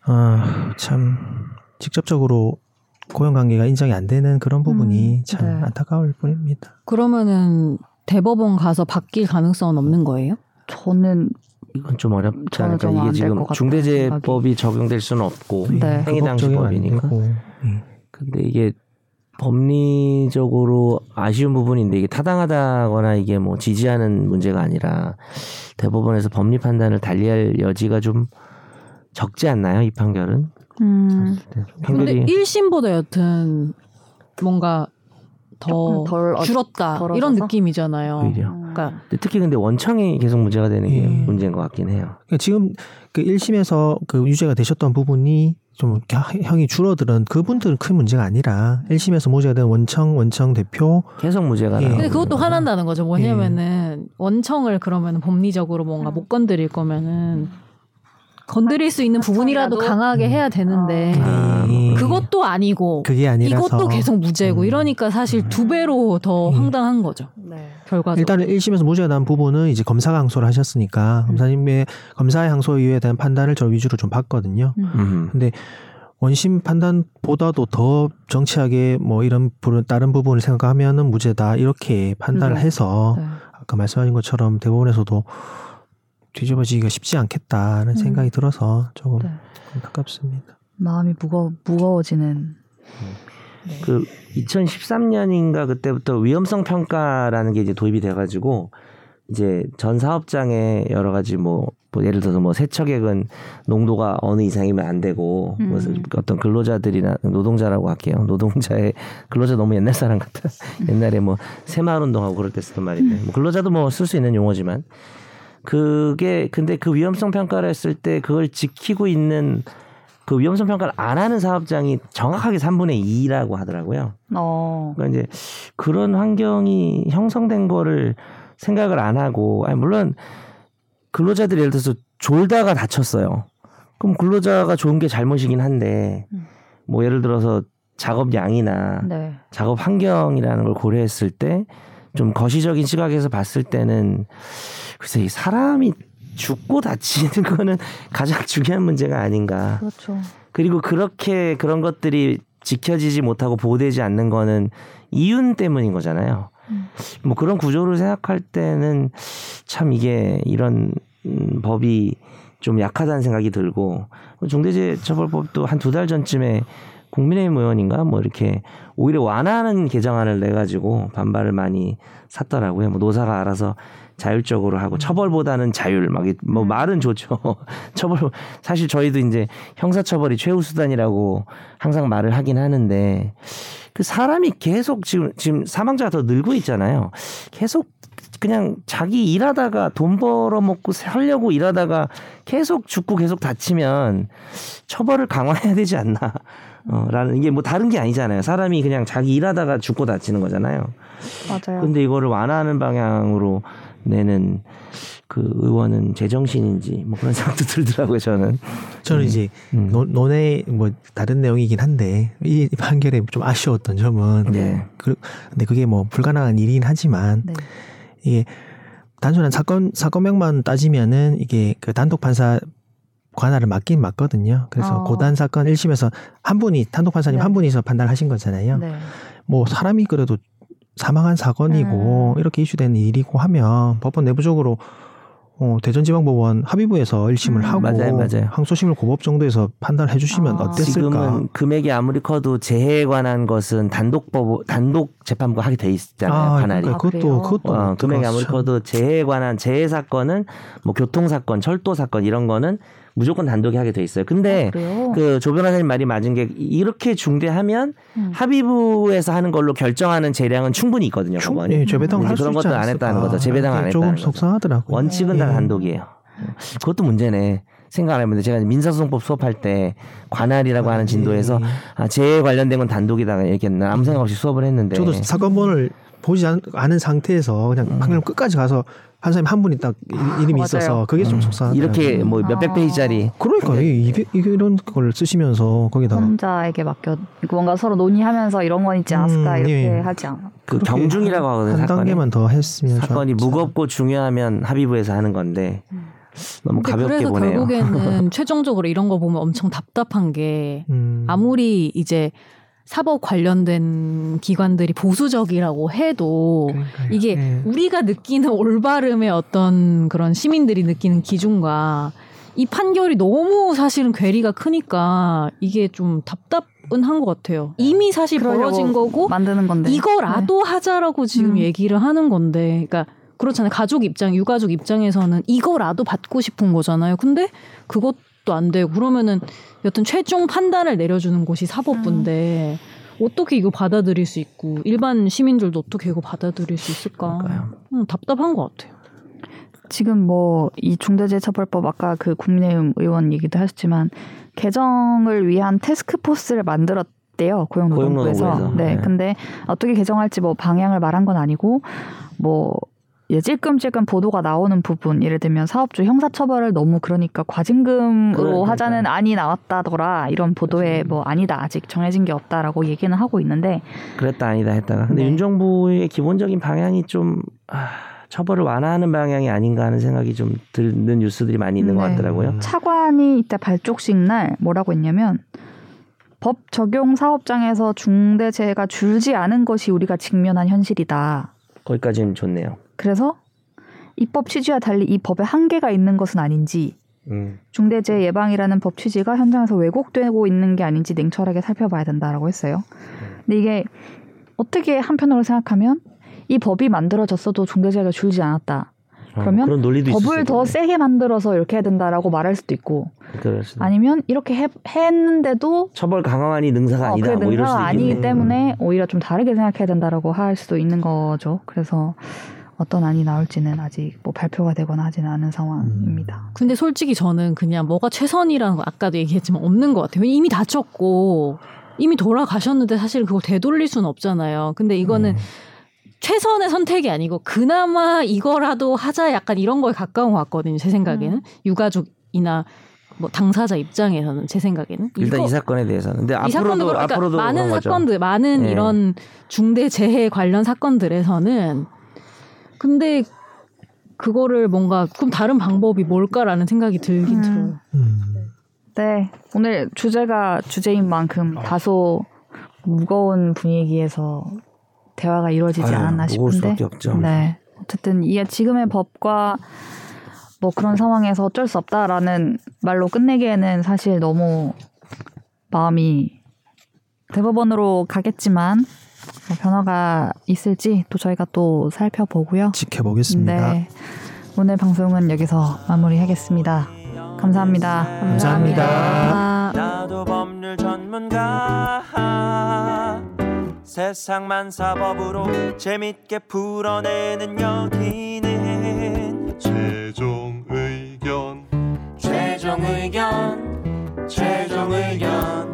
아참 직접적으로 고용 관계가 인정이 안 되는 그런 부분이 음, 참 네. 안타까울 뿐입니다. 그러면은 대법원 가서 바뀔 가능성은 없는 거예요? 저는 이건 좀 어렵지 않을까. 이게 될 지금 중대재해법이 적용될 수는 없고 네. 행위 당시 적용 안 법이니까. 되고, 예. 근데 이게 법리적으로 아쉬운 부분인데 이게 타당하다거나 이게 뭐 지지하는 문제가 아니라 대법원에서 법리 판단을 달리할 여지가 좀 적지 않나요? 이 판결은? 음, 근데 판결이 1심보다 여튼 뭔가 더덜 어- 줄었다 덜어져서? 이런 느낌이잖아요. 오히려. 그러니까 근데 특히 근데 원청이 계속 문제가 되는 게 예. 문제인 것 같긴 해요. 그러니까 지금 그 1심에서 그 유죄가 되셨던 부분이 좀 겨- 형이 줄어드는 그분들은 큰 문제가 아니라 1심에서 무죄가 된 원청 원청 대표 계속 무죄가 예. 근데 그것도. 화난다는 거죠. 뭐냐면은 원청을 그러면 법리적으로 뭔가 못 건드릴 거면은 건드릴 수 있는 부분이라도? 강하게 해야 되는데 아, 예. 그것도 아니고 그게 아니라서 이것도 계속 무죄고 음. 이러니까 사실 두 배로 더 음. 황당한 거죠. 네. 결과적으로. 일단은 1심에서 무죄가 난 부분은 이제 검사가 항소를 하셨으니까 검사님의 검사의 항소 이유에 대한 판단을 저 위주로 좀 봤거든요. 음. 근데 원심 판단보다도 더 정치하게 뭐 이런 부분 다른 부분을 생각하면은 무죄다 이렇게 판단을 네. 해서 네. 아까 말씀하신 것처럼 대법원에서도 뒤집어지기가 쉽지 않겠다는 음. 생각이 들어서 조금 네. 안타깝습니다. 마음이 무거 무거워지는. 그 2013년인가 그때부터 위험성 평가라는 게 이제 도입이 돼가지고 이제 전 사업장에 여러 가지 뭐, 뭐 예를 들어서 뭐 세척액은 농도가 어느 이상이면 안 되고 음. 뭐 어떤 근로자들이나 노동자라고 할게요. 노동자의 근로자 너무 옛날 사람 같아. 옛날에 뭐 새마을 운동하고 그럴 때 쓰던 말인데 뭐 근로자도 뭐 쓸 수 있는 용어지만 그게 근데 그 위험성 평가를 했을 때 그걸 지키고 있는 그 위험성 평가를 안 하는 사업장이 정확하게 3분의 2라고 하더라고요. 어. 그러니까 이제 그런 환경이 형성된 거를 생각을 안 하고 아니 물론 근로자들이 예를 들어서 졸다가 다쳤어요. 그럼 근로자가 좋은 게 잘못이긴 한데 음. 뭐 예를 들어서 작업 양이나 네. 작업 환경이라는 걸 고려했을 때 좀 거시적인 시각에서 봤을 때는 글쎄 이 사람이 죽고 다치는 거는 가장 중요한 문제가 아닌가. 그렇죠. 그리고 그렇게 그런 것들이 지켜지지 못하고 보호되지 않는 거는 이윤 때문인 거잖아요. 음. 뭐 그런 구조를 생각할 때는 참 이게 이런 음, 법이 좀 약하다는 생각이 들고 중대재해처벌법도 한 두 달 전쯤에 국민의힘 의원인가 뭐 이렇게 오히려 완화하는 개정안을 내 가지고 반발을 많이 샀더라고요. 뭐 노사가 알아서 자율적으로 하고 처벌보다는 자율 막뭐 음. 말은 좋죠. 처벌 사실 저희도 이제 형사 처벌이 최후 수단이라고 항상 말을 하긴 하는데 그 사람이 계속 지금 지금 사망자가 더 늘고 있잖아요. 계속 그냥 자기 일하다가 돈 벌어 먹고 살려고 일하다가 계속 죽고 계속 다치면 처벌을 강화해야 되지 않나. 어, 라는 이게 뭐 다른 게 아니잖아요. 사람이 그냥 자기 일하다가 죽고 다치는 거잖아요. 맞아요. 근데 이거를 완화하는 방향으로 내는 그 의원은 제정신인지 뭐 그런 생각도 들더라고요, 저는. 저는 음. 이제 음. 논- 논의 뭐 다른 내용이긴 한데 이 판결에 좀 아쉬웠던 점은 네. 그, 근데 그게 뭐 불가능한 일이긴 하지만 네. 이게 단순한 사건 사건명만 따지면은 이게 그 단독 판사 관할을 맡긴 맞거든요. 그래서 어. 고단 사건 1심에서 한 분이 단독 판사님 네. 한 분이서 판단하신 거잖아요. 네. 뭐 사람이 그래도 사망한 사건이고 음. 이렇게 이슈된 일이고 하면 법원 내부적으로 어, 대전지방법원 합의부에서 1심을 음. 하고 맞아요, 맞아요. 항소심을 고법 정도에서 판단해 주시면 아. 어땠을까? 지금은 금액이 아무리 커도 재해에 관한 것은 단독 법 단독 재판부가 하게 돼 있잖아요, 관할이. 그러니까 아, 그래요? 그것도 그것도 어, 금액이 아무리 참- 커도 재해에 관한 재해 사건은 뭐 교통 사건, 철도 사건 이런 거는 무조건 단독이 하게 돼 있어요. 근데 아, 그래요. 그조 변호사님 말이 맞은 게 이렇게 중대하면 음. 합의부에서 하는 걸로 결정하는 재량은 충분히 있거든요. 충-. 예, 재배당을 이제 할수 그런 것도 안 했다는 거죠. 재배당을 안 조금 했다는 거죠. 속상하더라고요. 원칙은 다 예. 단독이에요. 그것도 문제네. 생각 안 해봤는데 제가 민사소송법 수업할 때 관할이라고 하는 진도에서 예. 아, 재해 관련된 건 단독이다 이렇게 아무 생각 없이 수업을 했는데 저도 사건본을 보지 않, 않은 상태에서 그냥 음. 방금 끝까지 가서 한 사람이 한 분이 딱 이- 이름이 맞아요. 있어서 그게 좀 음. 속상하다. 이렇게 뭐 몇백 아. 페이지짜리 그러니까 이 이게 이런 걸 쓰시면서 거기다가 혼자에게 맡겨 뭔가 서로 논의하면서 이런 건 있지 않았을까 음, 이렇게 예. 하지 않아. 그 경중이라고 하거든요. 한 사건이. 단계만 더 했으면 사건이 좋았- 무겁고 중요하면 합의부에서 하는 건데 너무 근데 가볍게 그래서 보내요. 결국에는 최종적으로 이런 거 보면 엄청 답답한 게 음. 아무리 이제 사법 관련된 기관들이 보수적이라고 해도 그러니까요. 이게 예. 우리가 느끼는 올바름의 어떤 그런 시민들이 느끼는 기준과 이 판결이 너무 사실은 괴리가 크니까 이게 좀 답답 은 한 것 같아요. 이미 사실 벌어진 거고 만드는 건데 이거라도 하자라고 지금 음. 얘기를 하는 건데, 그러니까 그렇잖아요. 가족 입장, 유가족 입장에서는 이거라도 받고 싶은 거잖아요. 근데 그것 도 안 되고 그러면은 여튼 최종 판단을 내려주는 곳이 사법부인데 어떻게 이거 받아들일 수 있고 일반 시민들도 어떻게 이거 받아들일 수 있을까? 음, 답답한 것 같아요. 지금 뭐 이 중대재해처벌법 아까 그 국민의힘 의원 얘기도 하셨지만 개정을 위한 테스크포스를 만들었 대요 고용노동부에서. 고용노동부에서. 네, 네. 근데 어떻게 개정할지 뭐 방향을 말한 건 아니고 뭐 예, 찔끔찔끔 보도가 나오는 부분, 예를 들면 사업주 형사처벌을 너무 그러니까 과징금으로 그러니까요. 하자는 안이 나왔다더라 이런 보도에 뭐 아니다 아직 정해진 게 없다라고 얘기는 하고 있는데 그랬다 아니다 했다가 근데 네. 윤 정부의 기본적인 방향이 좀 아, 처벌을 완화하는 방향이 아닌가 하는 생각이 좀 드는 뉴스들이 많이 있는 것 네. 같더라고요. 차관이 이때 발족식 날 뭐라고 했냐면 법 적용 사업장에서 중대재해가 줄지 않은 것이 우리가 직면한 현실이다. 거기까지는 좋네요. 그래서 입법 취지와 달리 이 법에 한계가 있는 것은 아닌지 음. 중대재해 예방이라는 법 취지가 현장에서 왜곡되고 있는 게 아닌지 냉철하게 살펴봐야 된다라고 했어요. 근데 이게 어떻게 한편으로 생각하면 이 법이 만들어졌어도 중대재해가 줄지 않았다. 어, 그러면 수 법을 더. 세게 만들어서 이렇게 해야 된다라고 말할 수도 있고. 아니면 이렇게 해- 했는데도 처벌 강화만이 능사가 어, 아니다. 그게 뭐 능사가 아니기 있겠네. 때문에 오히려 좀 다르게 생각해야 된다라고 할 수도 있는 거죠. 그래서 어떤 안이 나올지는 아직 뭐 발표가 되거나 하지는 않은 상황입니다. 근데 솔직히 저는 그냥 뭐가 최선이라는 거 아까도 얘기했지만 없는 것 같아요. 이미 다쳤고 이미 돌아가셨는데 사실 그걸 되돌릴 수는 없잖아요. 근데 이거는 음. 최선의 선택이 아니고 그나마 이거라도 하자 약간 이런 거에 가까운 것 같거든요. 제 생각에는 음. 유가족이나 뭐 당사자 입장에서는 제 생각에는 일단 이거- 이 사건에 대해서는. 근데 이 앞으로도 사건도 그러니까 앞으로도 많은. 사건들 많은 예. 이런 중대 재해 관련 사건들에서는 근데 그거를 뭔가 그럼 다른 방법이 뭘까라는 생각이 들긴 음. 들어요. 음. 네, 오늘 주제가 주제인 만큼 다소 무거운 분위기에서 대화가 이루어지지 아유, 않았나 싶은데. 네, 어쨌든 이 지금의 법과 뭐 그런 상황에서 어쩔 수 없다라는 말로 끝내기에는 사실 너무 마음이 대법원으로 가겠지만 뭐 변화가 있을지 또 저희가 또 살펴보고요. 지켜보겠습니다. 네, 오늘 방송은 여기서 마무리하겠습니다. 감사합니다. 감사합니다. 아, 나도 법률 전문가 세상만 사법으로 재밌게 풀어내는 여기는 최종 의견 최종 의견 최종 의견